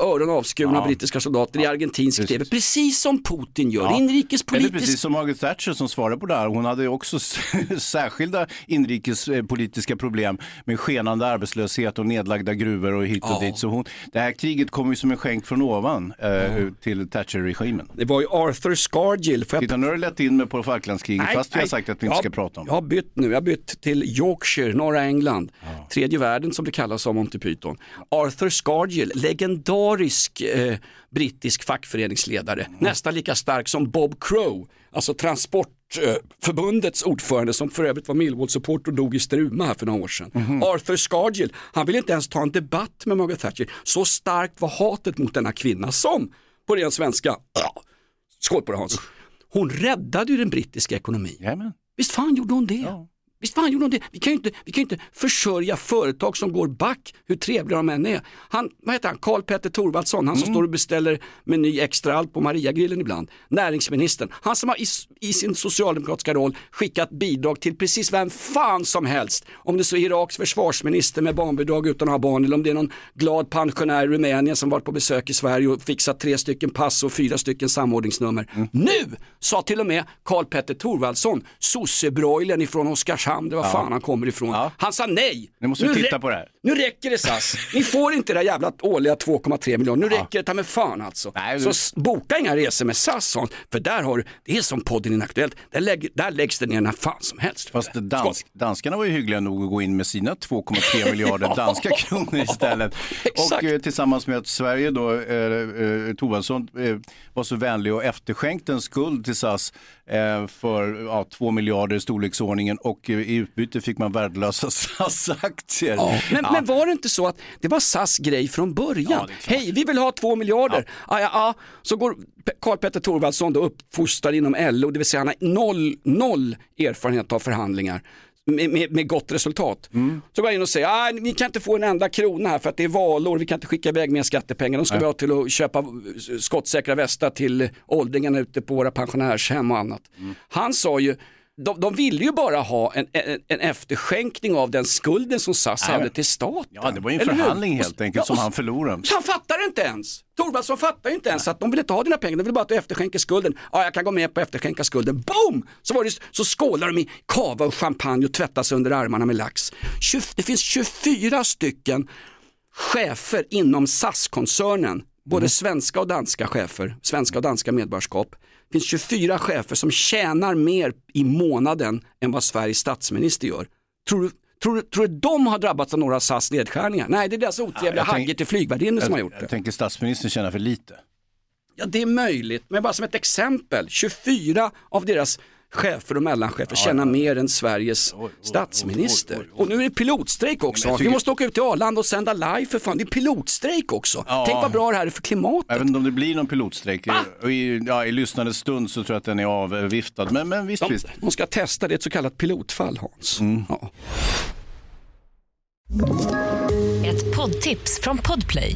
öron avskurna Ja. av brittiska soldater i argentinsk Precis. tv. Precis som Putin gör, Ja. Eller inrikespolitisk. precis som Margaret Thatcher som svarade på det här. Hon hade ju också [laughs] särskilda inrikespolitiska problem med skenande arbetslöshet och nedlagda gruvor och hit och Ja. dit. Så hon, det här kriget kom ju som en skänk från ovan eh, till Thatcher-regimen. Det var ju Arthur Scargill. Får jag Titta, nu har du lett in mig på Falklandskriget fast vi har sagt att vi inte Jag- ska prata om Jag har bytt nu, jag har bytt till Yorkshire, norra England. Tredje världen som det kallas av Monty Python. Arthur Scargill, legendarisk eh, brittisk fackföreningsledare. Mm. Nästan lika stark som Bob Crow, alltså Transportförbundets ordförande som för övrigt var Millwall-support och dog i Struma här för några år sedan. Mhm. Arthur Scargill, han ville inte ens ta en debatt med Margaret Thatcher. Så starkt var hatet mot denna kvinna som, på ren svenska, [clears throat] skål på det Hans, hon räddade ju den brittiska ekonomin. Jajamän. Visst fan gjorde hon det? Visst fan gjorde hon det? Vi kan ju inte, vi kan inte försörja företag som går back, hur trevliga de än är. Han, vad heter han, Karl Petter Thorwaldsson, han som står och beställer meny extra allt på Mariagrillen ibland. Näringsministern, han som har i, i sin socialdemokratiska roll skickat bidrag till precis vem fan som helst. Om det så är Iraks försvarsminister med barnbidrag utan att ha barn eller om det är någon glad pensionär i Rumänien som varit på besök i Sverige och fixat tre stycken pass och fyra stycken samordningsnummer. Nu sa till och med Karl Petter Thorwaldsson, sossebroilern ifrån Oskarshamn, det var fan han kommer ifrån. Ja. Han sa nej. Nu måste vi Nu titta rä- på det här. Nu räcker det SAS. Ni får inte det där jävla årliga 2,3 miljoner. Nu räcker det ta med fan alltså. Nej, Så du- s- boka inga resor med SAS Hans, för där har du, det är som podden Inaktuellt, där, lägg, där läggs det ner när fan som helst. Fast dans, danskarna var ju hyggliga nog att gå in med sina 2,3 [laughs] miljarder danska kronor istället. [laughs] Och eh, tillsammans med att Sverige då, eh, eh, Thorwaldsson eh, var så vänlig och efterskänkte en skuld till SAS eh, för ja, 2 miljarder i storleksordningen och eh, i utbyte fick man värdelösa [laughs] SAS-aktier. Ja. Men, men var det inte så att det var SAS grej från början? Hej, vi vill ha två miljarder. Ja. Ja, ja, Så går Pe- Karl Petter Thorwaldsson då uppfostrad inom LO, det vill säga han har noll, noll erfarenhet av förhandlingar. Med, med, med gott resultat. Så går jag in och säger, ah, ni kan inte få en enda krona här för att det är valår, vi kan inte skicka iväg mer skattepengar. De ska vi ha till att köpa eh, skottsäkra västar till åldringarna ute på våra pensionärshem och annat. Han sa ju, de, de ville ju bara ha en, en, en efterskänkning av den skulden som SAS Nej, hade till staten. Ja, det var ju en hur? förhandling Och- helt enkelt ja, som och- han förlorade. så han fattar inte ens. Thorvaldsson fattar ju inte ens att de vill inte ha dina pengar, de vill bara att du efterskänker skulden. Ja, jag kan gå med på att efterskänka skulden. Boom! Så, var det, så skålar de i kava och champagne och tvättar sig under armarna med lax. 20, det finns 24 stycken chefer inom SAS-koncernen, både svenska och danska chefer, svenska och danska medborgarskap. Det finns 24 chefer som tjänar mer i månaden än vad Sveriges statsminister gör. Tror du, tror, du- tror du de har drabbats av några SAS nedskärningar? Nej, det är deras otrevliga tänk- hagge till flygvärdinnor som har gjort det. jag tänker statsministern tjänar för lite. Ja, det är möjligt, men bara som ett exempel. 24 av deras chefer och mellanchefer tjänar mer än Sveriges statsminister. Och nu är det pilotstrejk också. Vi måste åka ut till Arlanda och sända live för fan. Det är pilotstrejk också. Ja. Tänk vad bra det här är för klimatet. Jag vet inte om det blir någon pilotstrejk. I, ja, I lyssnande stund så tror jag att den är avviftad. Men, men visst, De, visst. de ska testa, det är ett så kallat pilotfall Hans. Mm. Ja. Ett poddtips från Podplay.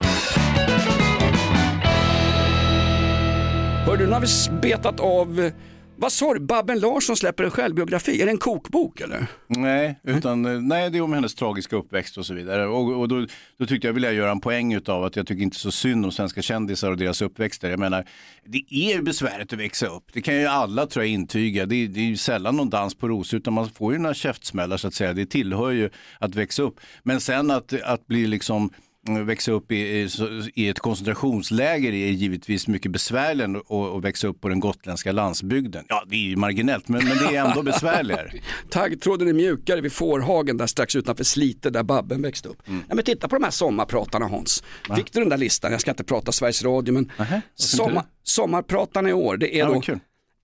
Hördu, nu har vi betat av, vad sa du, Babben Larsson släpper en självbiografi, är det en kokbok eller? Nej, utan, nej, det är om hennes tragiska uppväxt och så vidare. Och, och då, då tyckte jag ville göra en poäng utav att jag tycker inte så synd om svenska kändisar och deras uppväxter. Jag menar, det är ju besvärligt att växa upp. Det kan ju alla tror jag intyga. Det är, det är ju sällan någon dans på rosor utan man får ju några käftsmällar så att säga. Det tillhör ju att växa upp. Men sen att, att bli liksom växa upp i, i, ett koncentrationsläger är givetvis mycket besvärligare än att, att växa upp på den gotländska landsbygden. Ja, det är ju marginellt, men, men det är ändå besvärligare. [laughs] Taggtråden är mjukare vid Fårhagen där strax utanför Slite där Babben växte upp. Mm. Ja, men titta på de här sommarpratarna Hans. Fick du den där listan? Jag ska inte prata Sveriges Radio men sommar, sommarpratarna i år det är Ja, då kul.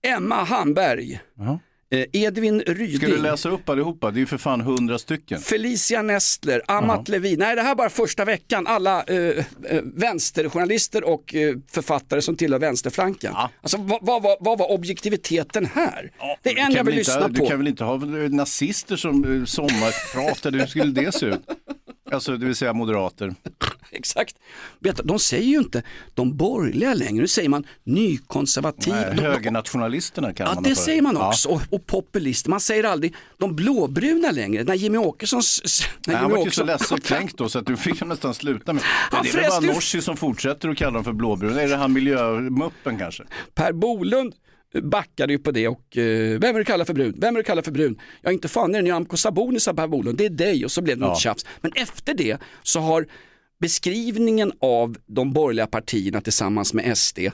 Emma Hamberg, eh, Edvin Ryding, Ska du läsa upp allihopa? Det är ju för fan hundra stycken. Felicia Nestler, Amat Levin. Nej det här är bara första veckan. Alla eh, eh, vänsterjournalister och eh, författare som tillhör vänsterflanken. Ja. Alltså, vad, vad, vad, var objektiviteten här? det är en jag vill väl inte, lyssna Du på. kan väl inte ha nazister som eh, sommarpratade? Hur skulle det se ut? [laughs] Alltså, det vill säga moderater. [laughs] Exakt. Du, de säger ju inte de borgerliga längre, nu säger man nykonservativ. Nej, De- högernationalisterna kan Ja man det för. säger man Ja. också och, och populister. Man säger aldrig de blåbruna längre. När Jimmy Åkessons... När Nej, han Jimmy var ju så Åkesson- ledsen kränkt då så att du fick han nästan sluta med. Han Men det är väl bara ju- Norsi som fortsätter att kalla dem för blåbruna. Är det han miljömuppen kanske? Per Bolund backade ju på det och eh, vem är du kallar för brun? Vem är du kallar för brun? Ja inte fan är det Nyamko Sabuni sa Per Bolund, det är dig och så blev det något tjafs. Men efter det så har beskrivningen av de borgerliga partierna tillsammans med SD, eh,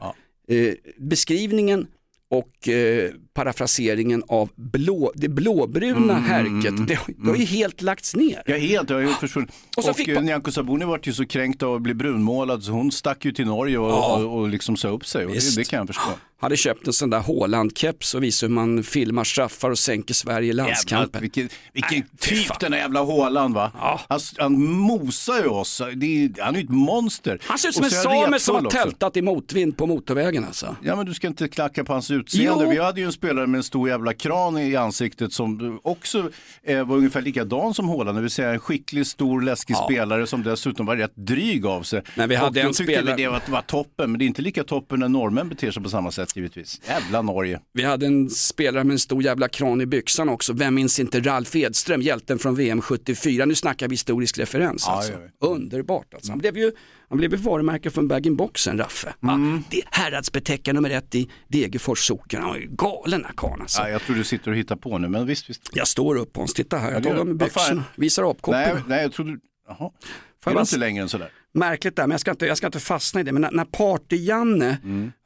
beskrivningen och eh, parafraseringen av blå, det blåbruna härket, det, det har ju helt lagts ner. Ja helt, det har ju försvunnit. Och Och, så fick eh, Nyamko Sabuni var ju så kränkt av att bli brunmålad så hon stack ju till Norge och, Ja. och, och liksom sa upp sig. Och det, det kan jag förstå. Hade köpt en sån där Håland-keps och visade hur man filmar straffar och sänker Sverige i Jävlar, landskampen. vilken vilken Nej, fy typ fan. den där jävla Håland va? Ja. Han, han mosar ju oss, är, han är ju ett monster. Han ser ut som en same som har retfull också. tältat i motvind på motorvägen alltså. Ja men du ska inte klacka på hans utseende. Jo. Vi hade ju en spelare med en stor jävla kran i ansiktet som också eh, var ungefär likadan som Håland. Det vill säga en skicklig, stor, läskig spelare som dessutom var rätt dryg av sig. Men vi hade och då en tyckte spelare- vi det var, var toppen, men det är inte lika toppen när norrmän beter sig på samma sätt givetvis. Jävla Norge. Vi hade en spelare med en stor jävla kran i byxan också. Vem minns inte Ralf Edström, hjälten från VM 74. Nu snackar vi historisk referens alltså. ja, ja. Underbart alltså. Han blev ju han blev varumärke för en bag-in-boxen, Raffe. Mm. Ja, häradsbetäckare nummer ett i Degerfors socken. Han var ju galen den här karln alltså. Ja, jag tror du sitter och hittar på nu, men visst, visst. Jag står upp Hans, titta här. Jag tar av mig du. Byxorna, visar apkoppen. Nej, nej, jag trodde... Jaha. jag Är du inte längre än sådär? Märkligt där, men jag ska inte, jag ska inte fastna i det. Men när, när Party-Janne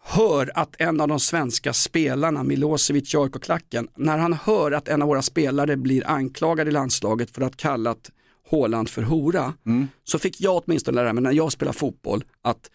hör att en av de svenska spelarna, Milosevic i AIK-klacken, när han hör att en av våra spelare blir anklagad i landslaget för att kallat Håland för hora, så fick jag åtminstone lära mig när jag spelar fotboll att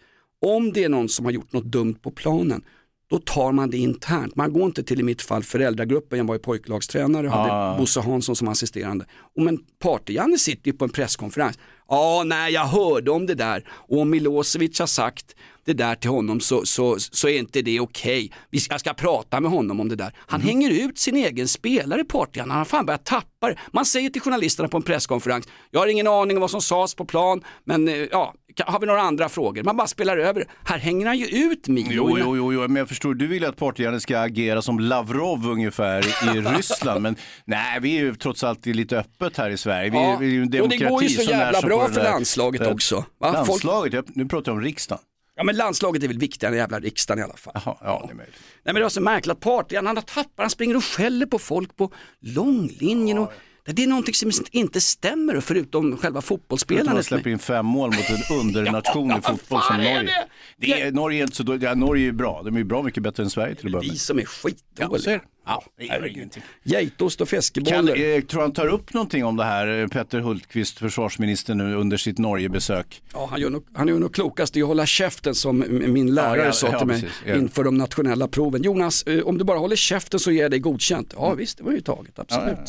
om det är någon som har gjort något dumt på planen, då tar man det internt. Man går inte till i mitt fall föräldragruppen, jag var ju pojklagstränare och hade Ah. Bosse Hansson som assisterande. Och men Party-Janne sitter ju på en presskonferens. Ja, nej jag hörde om det där. Och Milosevic har sagt det där till honom så, så, så är inte det okej. Ska- Jag ska prata med honom om det där. Han hänger ut sin egen spelare Party-Janne, han har fan börjat tappa det. Man säger till journalisterna på en presskonferens, jag har ingen aning om vad som sades på plan, men eh, ja, har vi några andra frågor? Man bara spelar över. Här hänger han ju ut Milo. Jo, jo, jo, jo, men jag förstår, du vill att Partyhjärnan ska agera som Lavrov ungefär i [laughs] Ryssland, men nej, vi är ju trots allt lite öppet här i Sverige. Vi, Ja, är- vi är ju en och det demokrati. går ju så lär jävla bra för där- landslaget det- också. Va? Landslaget, jag, nu pratar jag om riksdagen. Ja men landslaget är väl viktigare än jävla riksdagen i alla fall. Jaha, ja, det är möjligt. Nej men det var så märkligt att Partyan, han har tappat, han springer och skäller på folk på långlinjen och det är någonting som inte stämmer förutom själva Man fotbollsspelandet. släpper in fem mål mot en [laughs] undernation Ja, i fotboll som är Norge. det? Det är, Norge är inte så ja, Norge är bra, de är bra mycket bättre än Sverige till att börja Vi med. som är Ja, skitdåliga. så är det. Ja, det gör ingenting. Geitost och Kan, fiskeboller. eh, tror han tar upp någonting om det här, eh, Petter Hultqvist, försvarsminister nu under sitt Norgebesök? Ja, han, gör nog, han gör nog klokast i att hålla käften som min lärare Ja, ja, sa ja, till mig precis, ja. inför de nationella proven. Jonas, eh, om du bara håller käften så ger jag dig godkänt. Ja visst, det var ju taget, absolut. Mm.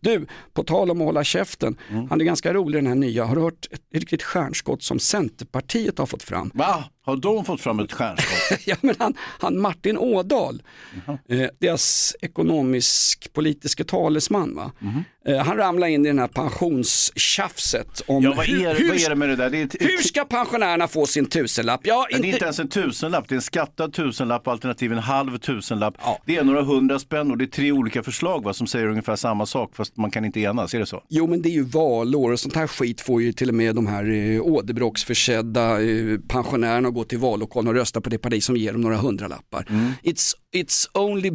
Ja, Du, på tal om att hålla käften, Mm. han är ganska rolig den här nya. Har du hört ett riktigt stjärnskott som Centerpartiet har fått fram? Va? Har de fått fram ett stjärnskott? [laughs] ja, men han, han Martin Ådahl, eh, deras ekonomisk-politiska talesman, va? eh, han ramlade in i den här pensionstjafset om Ja, vad hur, är, hur, vad är det med det där? Det ett, hur ska pensionärerna få sin tusenlapp? Ja, det är inte ens en tusenlapp, det är en skattad tusenlapp alternativ en halv tusenlapp. Det är några hundra spänn och det är tre olika förslag va, som säger ungefär samma sak fast man kan inte enas, är det så? Jo men det är ju valår och sånt här skit får ju till och med de här eh, åderbråcksförsedda eh, pensionärerna att gå till vallokalen och rösta på det parti som ger dem några hundralappar. It's, it's only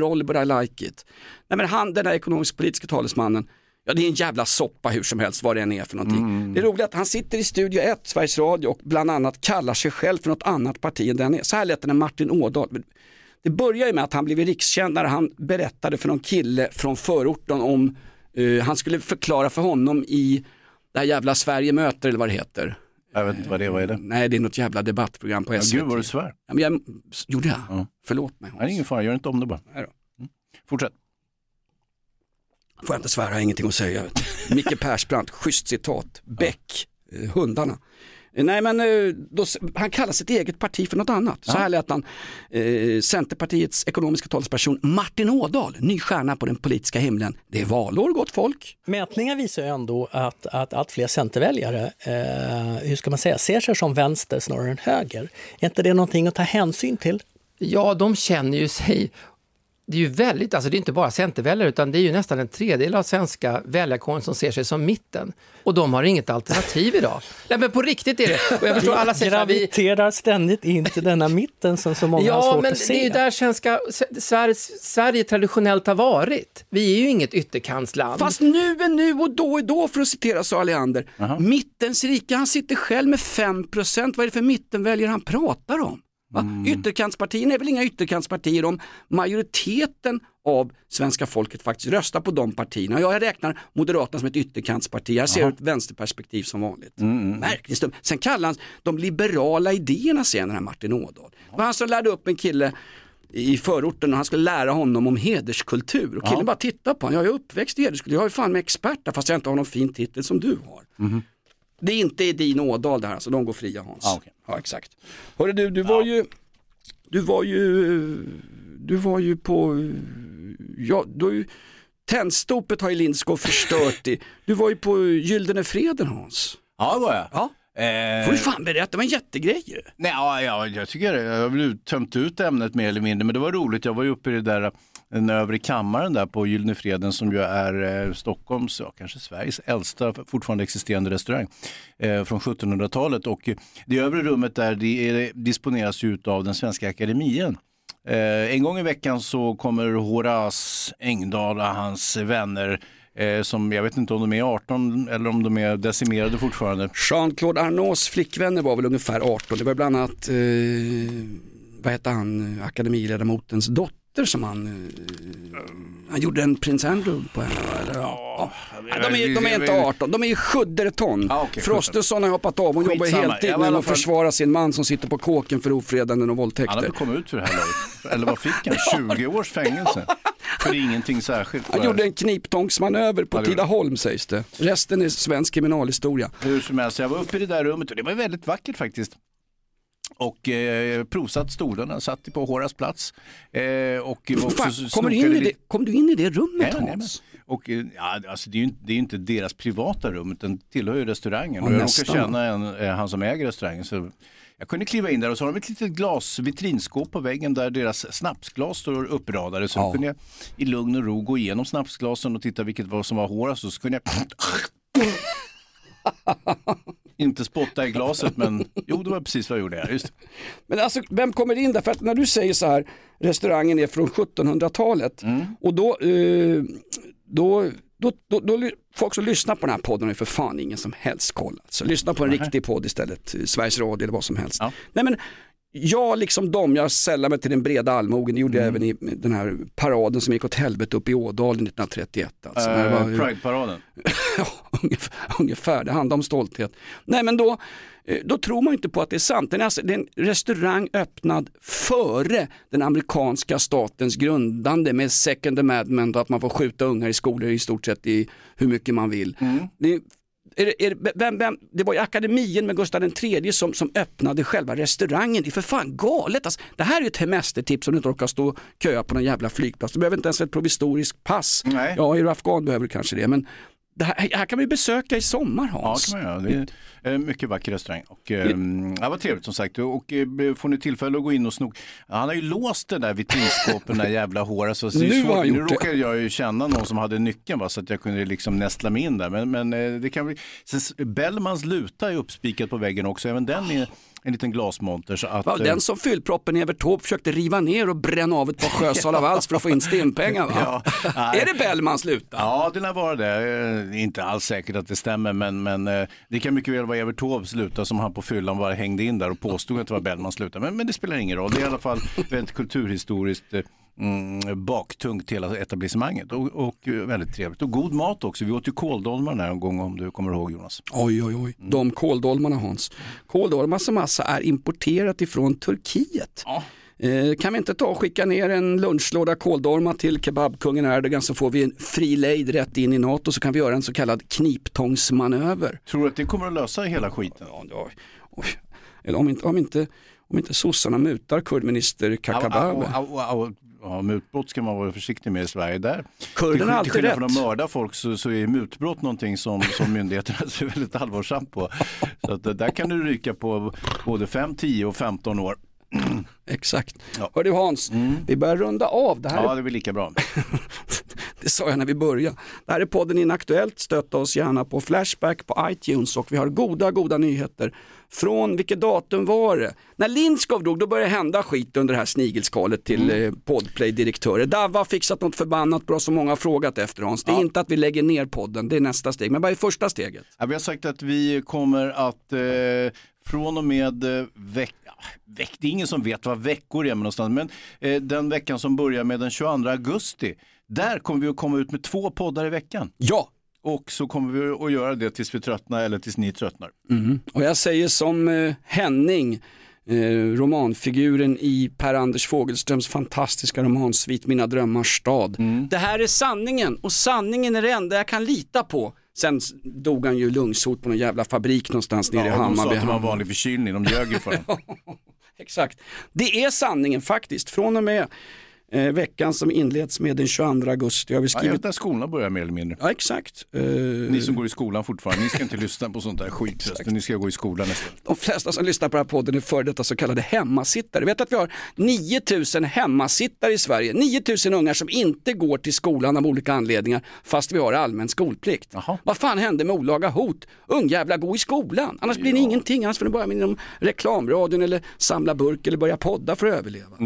roll but I like it. Nej men han, den här ekonomisk-politiska talesmannen, ja det är en jävla soppa hur som helst vad det än är för någonting. Det är roligt att han sitter i Studio 1, Sveriges Radio och bland annat kallar sig själv för något annat parti än den är. Så här lät det när Martin Ådahl, det börjar ju med att han blev rikskänd när han berättade för någon kille från förorten om, eh, han skulle förklara för honom i det här jävla Sverige möter eller vad det heter. Jag vet inte vad det vad är det? Nej det är något jävla debattprogram på Ja, SVT. gud vad du svär. Ja, men jag, gjorde jag? Ja. Förlåt mig. Nej, det är ingen fara, gör inte om det bara. Nej då. Fortsätt. Får jag inte svära, jag har ingenting att säga. Micke Persbrandt, schysst citat. Beck, eh, hundarna. Nej men eh, då, han kallar sitt eget parti för något annat. Så här lät han eh, Centerpartiets ekonomiska talesperson Martin Ådahl, ny stjärna på den politiska himlen. Det är valår gott folk. Mätningar visar ju ändå att, att allt fler centerväljare, eh, hur ska man säga, ser sig som vänster snarare än höger. Är inte det någonting att ta hänsyn till? Ja, de känner ju sig... Det är ju väldigt, alltså det är inte bara centerväljare utan det är ju nästan en tredjedel av svenska väljarkåren som ser sig som mitten. Och de har inget alternativ idag. [laughs] Nej men på riktigt är det. Och jag förstår alla säger här, vi, graviterar ständigt in till denna mitten som så många har Ja, svårt men att det är ju se. där svenska, Sverige, Sverige traditionellt har varit. Vi är ju inget ytterkantsland. Fast nu är nu och då är då för att citera Sara Leander. Mittens rika, han sitter själv med 5%. Vad är det för mittenväljare han pratar om? Va? Ytterkantspartierna är väl inga ytterkantspartier om majoriteten av svenska folket faktiskt röstar på de partierna. Jag räknar Moderaterna som ett ytterkantsparti, jag ser ur ett vänsterperspektiv som vanligt. Märkligt stum. Sen kallar han de liberala idéerna sen den här Martin Ådahl. Det var han som lärde upp en kille i förorten och han skulle lära honom om hederskultur. Och killen bara tittar på honom, jag är uppväxt i hederskultur, jag är fan med expert där fast jag inte har någon fin titel som du har. Det är inte Edin Ådahl där alltså, de går fria Hans. Ah, okej. Ja exakt. Hörru du, du var ju, du var ju, du var ju på, ja du Tändstopet har ju Lindskog förstört i. Du var ju på Gyllene Freden Hans. Ja, det var jag. Ja. Eh, Får du fan berätta, det var en jättegrej ju. Nej, ja, ja, jag tycker det. Jag har väl tömt ut ämnet mer eller mindre, men det var roligt. Jag var ju uppe i det där, den övre kammaren där på Gyllene Freden som ju är eh, Stockholms, ja, kanske Sveriges äldsta fortfarande existerande restaurang eh, från 1700-talet. Och det övre rummet där det är, disponeras ju av den svenska akademien. Eh, en gång i veckan så kommer Horace Engdahl och hans vänner eh, som jag vet inte om de är 18 eller om de är decimerade fortfarande. Jean-Claude Arnaults flickvänner var väl ungefär 18. Det var bland annat, eh, vad heter han, akademiledamotens dotter som han, eh, han gjorde en prins Andrew på henne. Eller, ja. Ja, de, är, de är inte 18, de är ju sjutton. Ja, okej, Frostenson har hoppat av, hon jobbar Skitsamma. heltid var i med att försvara sin man som sitter på kåken för ofredanden och Han våldtäkter. hade kommit ut för det här laget. Eller vad fick han? 20 års fängelse? För ingenting särskilt. Han gjorde en kniptångsmanöver på Tidaholm sägs det. Resten är svensk kriminalhistoria. Hur som helst, jag var uppe i det där rummet och det var väldigt vackert faktiskt. Och eh, provsatt stolarna, satt på Horas plats. Eh, och Fan, kommer du in i det, kom du in i det rummet Ja, Hans? Och, eh, ja, alltså, det är ju inte, det är ju inte deras privata rum utan tillhör ju restaurangen. Ja, och jag råkar känna en, eh, han som äger restaurangen. Så jag kunde kliva in där och så har de ett litet glas, vitrinskåp på väggen där deras snapsglas står uppradade. Så Ja. kunde jag i lugn och ro gå igenom snapsglasen och titta vilket var som var Horas. Och så kunde jag [laughs] inte spotta i glaset men jo det var precis vad jag gjorde. Här. Just. Men alltså, vem kommer in där? För att när du säger så här, restaurangen är från 1700-talet Mm. och då, eh, då, då, då, då, ly- folk som lyssnar på den här podden har ju för fan ingen som helst koll. Så lyssna på en riktig podd istället, eh, Sveriges Radio eller vad som helst. Ja. Nej, men, jag liksom dem, jag sällar mig till den breda allmogen, det gjorde Mm. jag även i den här paraden som gick åt helvete uppe i Ådalen 1931. Alltså, var- Pride-paraden. [laughs] Ja, ungefär, ungefär, det handlar om stolthet. Nej men då, eh, då tror man inte på att det är sant. Den är alltså, det är en restaurang öppnad före den amerikanska statens grundande med second amendment och att man får skjuta ungar i skolor i stort sett i hur mycket man vill. Det är Är, är, vem, vem, det var ju akademien med Gustav III som, som öppnade själva restaurangen. Det är för fan galet. Alltså, det här är ett hemestertips om du inte orkar stå och köa på någon jävla flygplats. Du behöver inte ens ett provisoriskt pass. Nej. Ja, är du afghan behöver du kanske det. Men det här, här kan vi besöka i sommar Ja, Hans. kan man göra. Det är mycket vacker restaurang. Och, eh, ja, vad trevligt som sagt. Och eh, får ni tillfälle att gå in och snoka. Han har ju låst det där vitrinskåpet, den där jävla håret. Så det Nu har nu det. råkade jag ju känna någon som hade nyckeln va, så att jag kunde liksom nästla mig in där. Men, men eh, det kan. Sen, Bellmans luta är uppspikat på väggen också. Även den är en liten glasmonter. Så att, Ja, eh, den som fyllproppen i Evertorp försökte riva ner och bränna av ett par sjösal av alls för att få in stimpengar. Va? [laughs] Ja, är det Bellmans luta? Ja, det lär vara det. Eh, Inte alls säkert att det stämmer, men, men eh, det kan mycket väl vara Evert Taubes luta som han på fyllan bara hängde in där och påstod att det var Bellmans luta. Men, men det spelar ingen roll. Det är i alla fall väldigt kulturhistoriskt mm, baktungt hela etablissemanget och, och eh, väldigt trevligt. Och god mat också. Vi åt ju kåldolmar en gång om du kommer ihåg Jonas. Oj, oj, oj. Mm. De kåldolmarna Hans. Kåldolmar som massa är importerat ifrån Turkiet. Eh, kan vi inte ta och skicka ner en lunchlåda kåldolmar till kebabkungen Erdogan så får vi en fri lejd rätt in i NATO så kan vi göra en så kallad kniptångsmanöver. Tror du att det kommer att lösa hela skiten? Ja, ja. Eller om inte, om inte, om inte sossarna mutar kurdminister Kakabaveh. Ja, mutbrott ska man vara försiktig med i Sverige. Där, Kurderna har alltid till skillnad från rätt. att mörda folk så, så är mutbrott någonting som, som myndigheterna [laughs] ser väldigt allvarsamt på. Så att, eh, där kan du ryka på både 5, 10 och 15 år. [clears throat] Exakt. Ja. Hör du Hans, vi börjar runda av. Det här Ja, är det är väl lika bra. [laughs] Det sa jag när vi började. Det här är podden Inaktuellt. Stötta oss gärna på Flashback på iTunes och vi har goda, goda nyheter. Från vilket datum var det? När Lindskov dog, då började det hända skit under det här snigelskalet till Mm. eh, Podplay-direktörer. Davva har fixat något förbannat bra som många har frågat efter Hans. Det är inte att vi lägger ner podden, det är nästa steg. Men vad är första steget? Ja, vi har sagt att vi kommer att eh, från och med eh, veck, ja, veck, det är ingen som vet vad veckor är någonstans, men eh, den veckan som börjar med den 22 augusti, där kommer vi att komma ut med två poddar i veckan. Ja, Och så kommer vi att göra det tills vi tröttnar eller tills ni tröttnar. och jag säger som eh, Henning, eh, romanfiguren i Per-Anders Fogelströms fantastiska romansvit Mina drömmars stad. Det här är sanningen och sanningen är det enda jag kan lita på. Sen dog han ju lungsot på någon jävla fabrik någonstans nere i Ja, de sa Hammarby. att det var en Hammarby. vanlig förkylning, de ljög ju för den. [laughs] Exakt. Det är sanningen faktiskt. Från och med eh, veckan som inleds med den 22 augusti har vi Ja, skrivit. vet när skolan börjar mer eller mindre. Ja, exakt. Eh, Ni som går i skolan fortfarande, ni ska inte lyssna på sånt där skit förresten. Ni ska gå i skolan istället. de flesta som lyssnar på den här podden är före detta så kallade hemmasittare. Vet att vi har 9000 hemmasittare i Sverige. 9000 ungar som inte går till skolan av olika anledningar fast vi har allmän skolplikt. Jaha. Vad fan hände med olaga hot? Ungjävlar, gå i skolan. Annars blir det ingenting. Annars får ni börja med inom reklamradion eller samla burk eller börja podda för att överleva.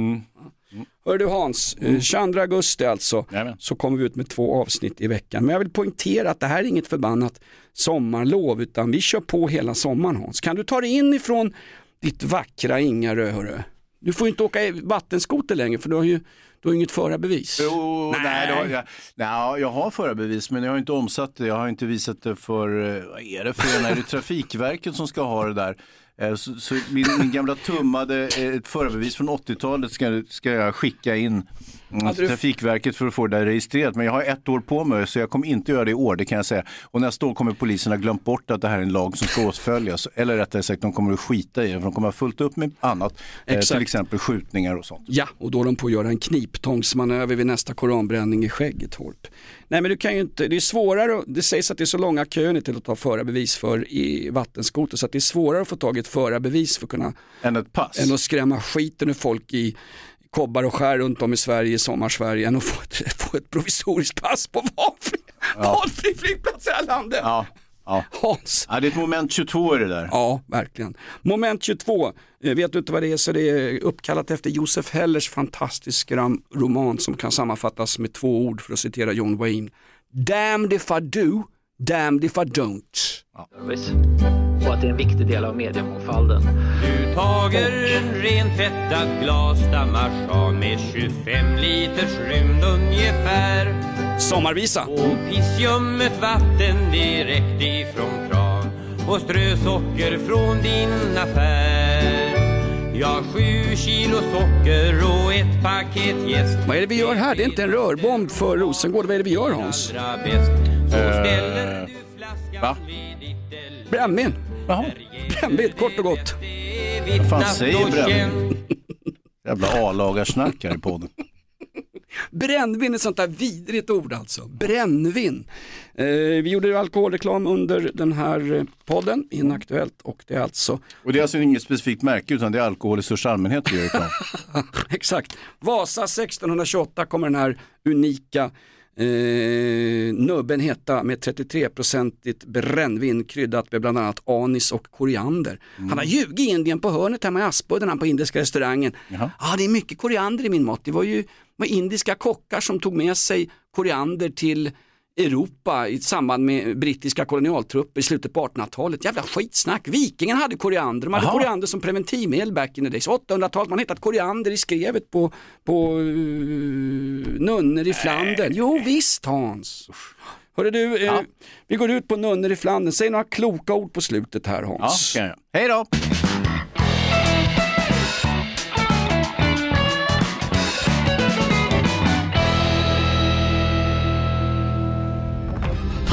Hör du Hans, eh, 22 augusti alltså, Jajamän. så kommer vi ut med två avsnitt i veckan. Men jag vill poängtera att det här är inget förbannat sommarlov, utan vi kör på hela sommaren Hans. Kan du ta dig in ifrån ditt vackra Ingarö, hörru? Du får ju inte åka vattenskoter längre för du har ju du har inget förarbevis. Jo, nej, det har jag, nej, jag har förarbevis men jag har inte omsatt det. Jag har inte visat det för, eh, vad är det för, är det Trafikverket som ska ha det där? Eh, så, så min, min gamla tummade eh, ett förarbevis från 80-talet ska, ska jag skicka in mm, du- Trafikverket för att få det där registrerat. Men jag har ett år på mig så jag kommer inte göra det i år, det kan jag säga. Och nästa år kommer polisen ha glömt bort att det här är en lag som ska åtföljas. Eller rättare sagt, de kommer att skita i det, för de kommer ha fullt upp med annat. Eh, till exempel skjutningar och sånt. Ja, och då är de på att göra en kniptångsmanöver vid nästa koranbränning i Skäggetorp. Nej men du kan ju inte, det är svårare, att- det sägs att det är så långa köer till att ta förarbevis för i vattenskoter så att det är svårare att få tag i ett förarbevis för att kunna Än ett pass. än att skrämma skiten ur folk i kobbar och skär runt om i Sverige, i sommarsverige, än att få ett, [laughs] få ett provisoriskt pass på valfri, valfri flygplats i det här landet. Ja, ja. Hans. Ja, det är ett moment 22 i det där. Ja, verkligen. Moment 22, eh, vet du inte vad det är så det är uppkallat efter Josef Hellers fantastiska roman som kan sammanfattas med två ord för att citera John Wayne. Damned if I do, damned if I don't. och att det är en viktig del av mediemångfalden. Du tager en rentvättad glasdamarsan med 25 liters rymd ungefär Sommarvisa. och pissljummet vatten direkt ifrån kran och strösocker från din affär. Ja, sju kilo socker och ett paket jäst. Vad är det vi gör här? Det är inte en rörbomb för Rosengård. Vad är det vi gör Hans? Flaskan va? vid ditt Brännvin. Brännvin, kort och gott. Vad fan säger brännvin? Jävla A-lagarsnack här i podden. Brännvin är sånt där vidrigt ord alltså. Brännvin. Eh, vi gjorde alkoholreklam under den här eh, podden, Inaktuellt, och det är alltså Och det är alltså inget specifikt märke utan det är alkohol i största allmänhet vi gör reklam. [laughs] Exakt. Vasa 1628 kommer den här unika eh, nubben heta med 33-procentigt brännvin kryddat med bland annat anis och koriander. Han har ljugit i Indien på hörnet hemma i Aspudden, han på indiska restaurangen. Ja, ah, det är mycket koriander i min mat. Det var ju var indiska kockar som tog med sig koriander till Europa i samband med brittiska kolonialtrupper i slutet på 1800-talet. Jävla skitsnack. Vikingen hade koriander, de hade Jaha. koriander som preventivmedel back in the days. 800-talet, man hittat koriander i skrevet på, på uh, nunnor i Flandern. Jo visst Hans. Hörru du, eh, vi går ut på nunnor i Flandern. Säg några kloka ord på slutet här Ja, Hans. jag. Hej då!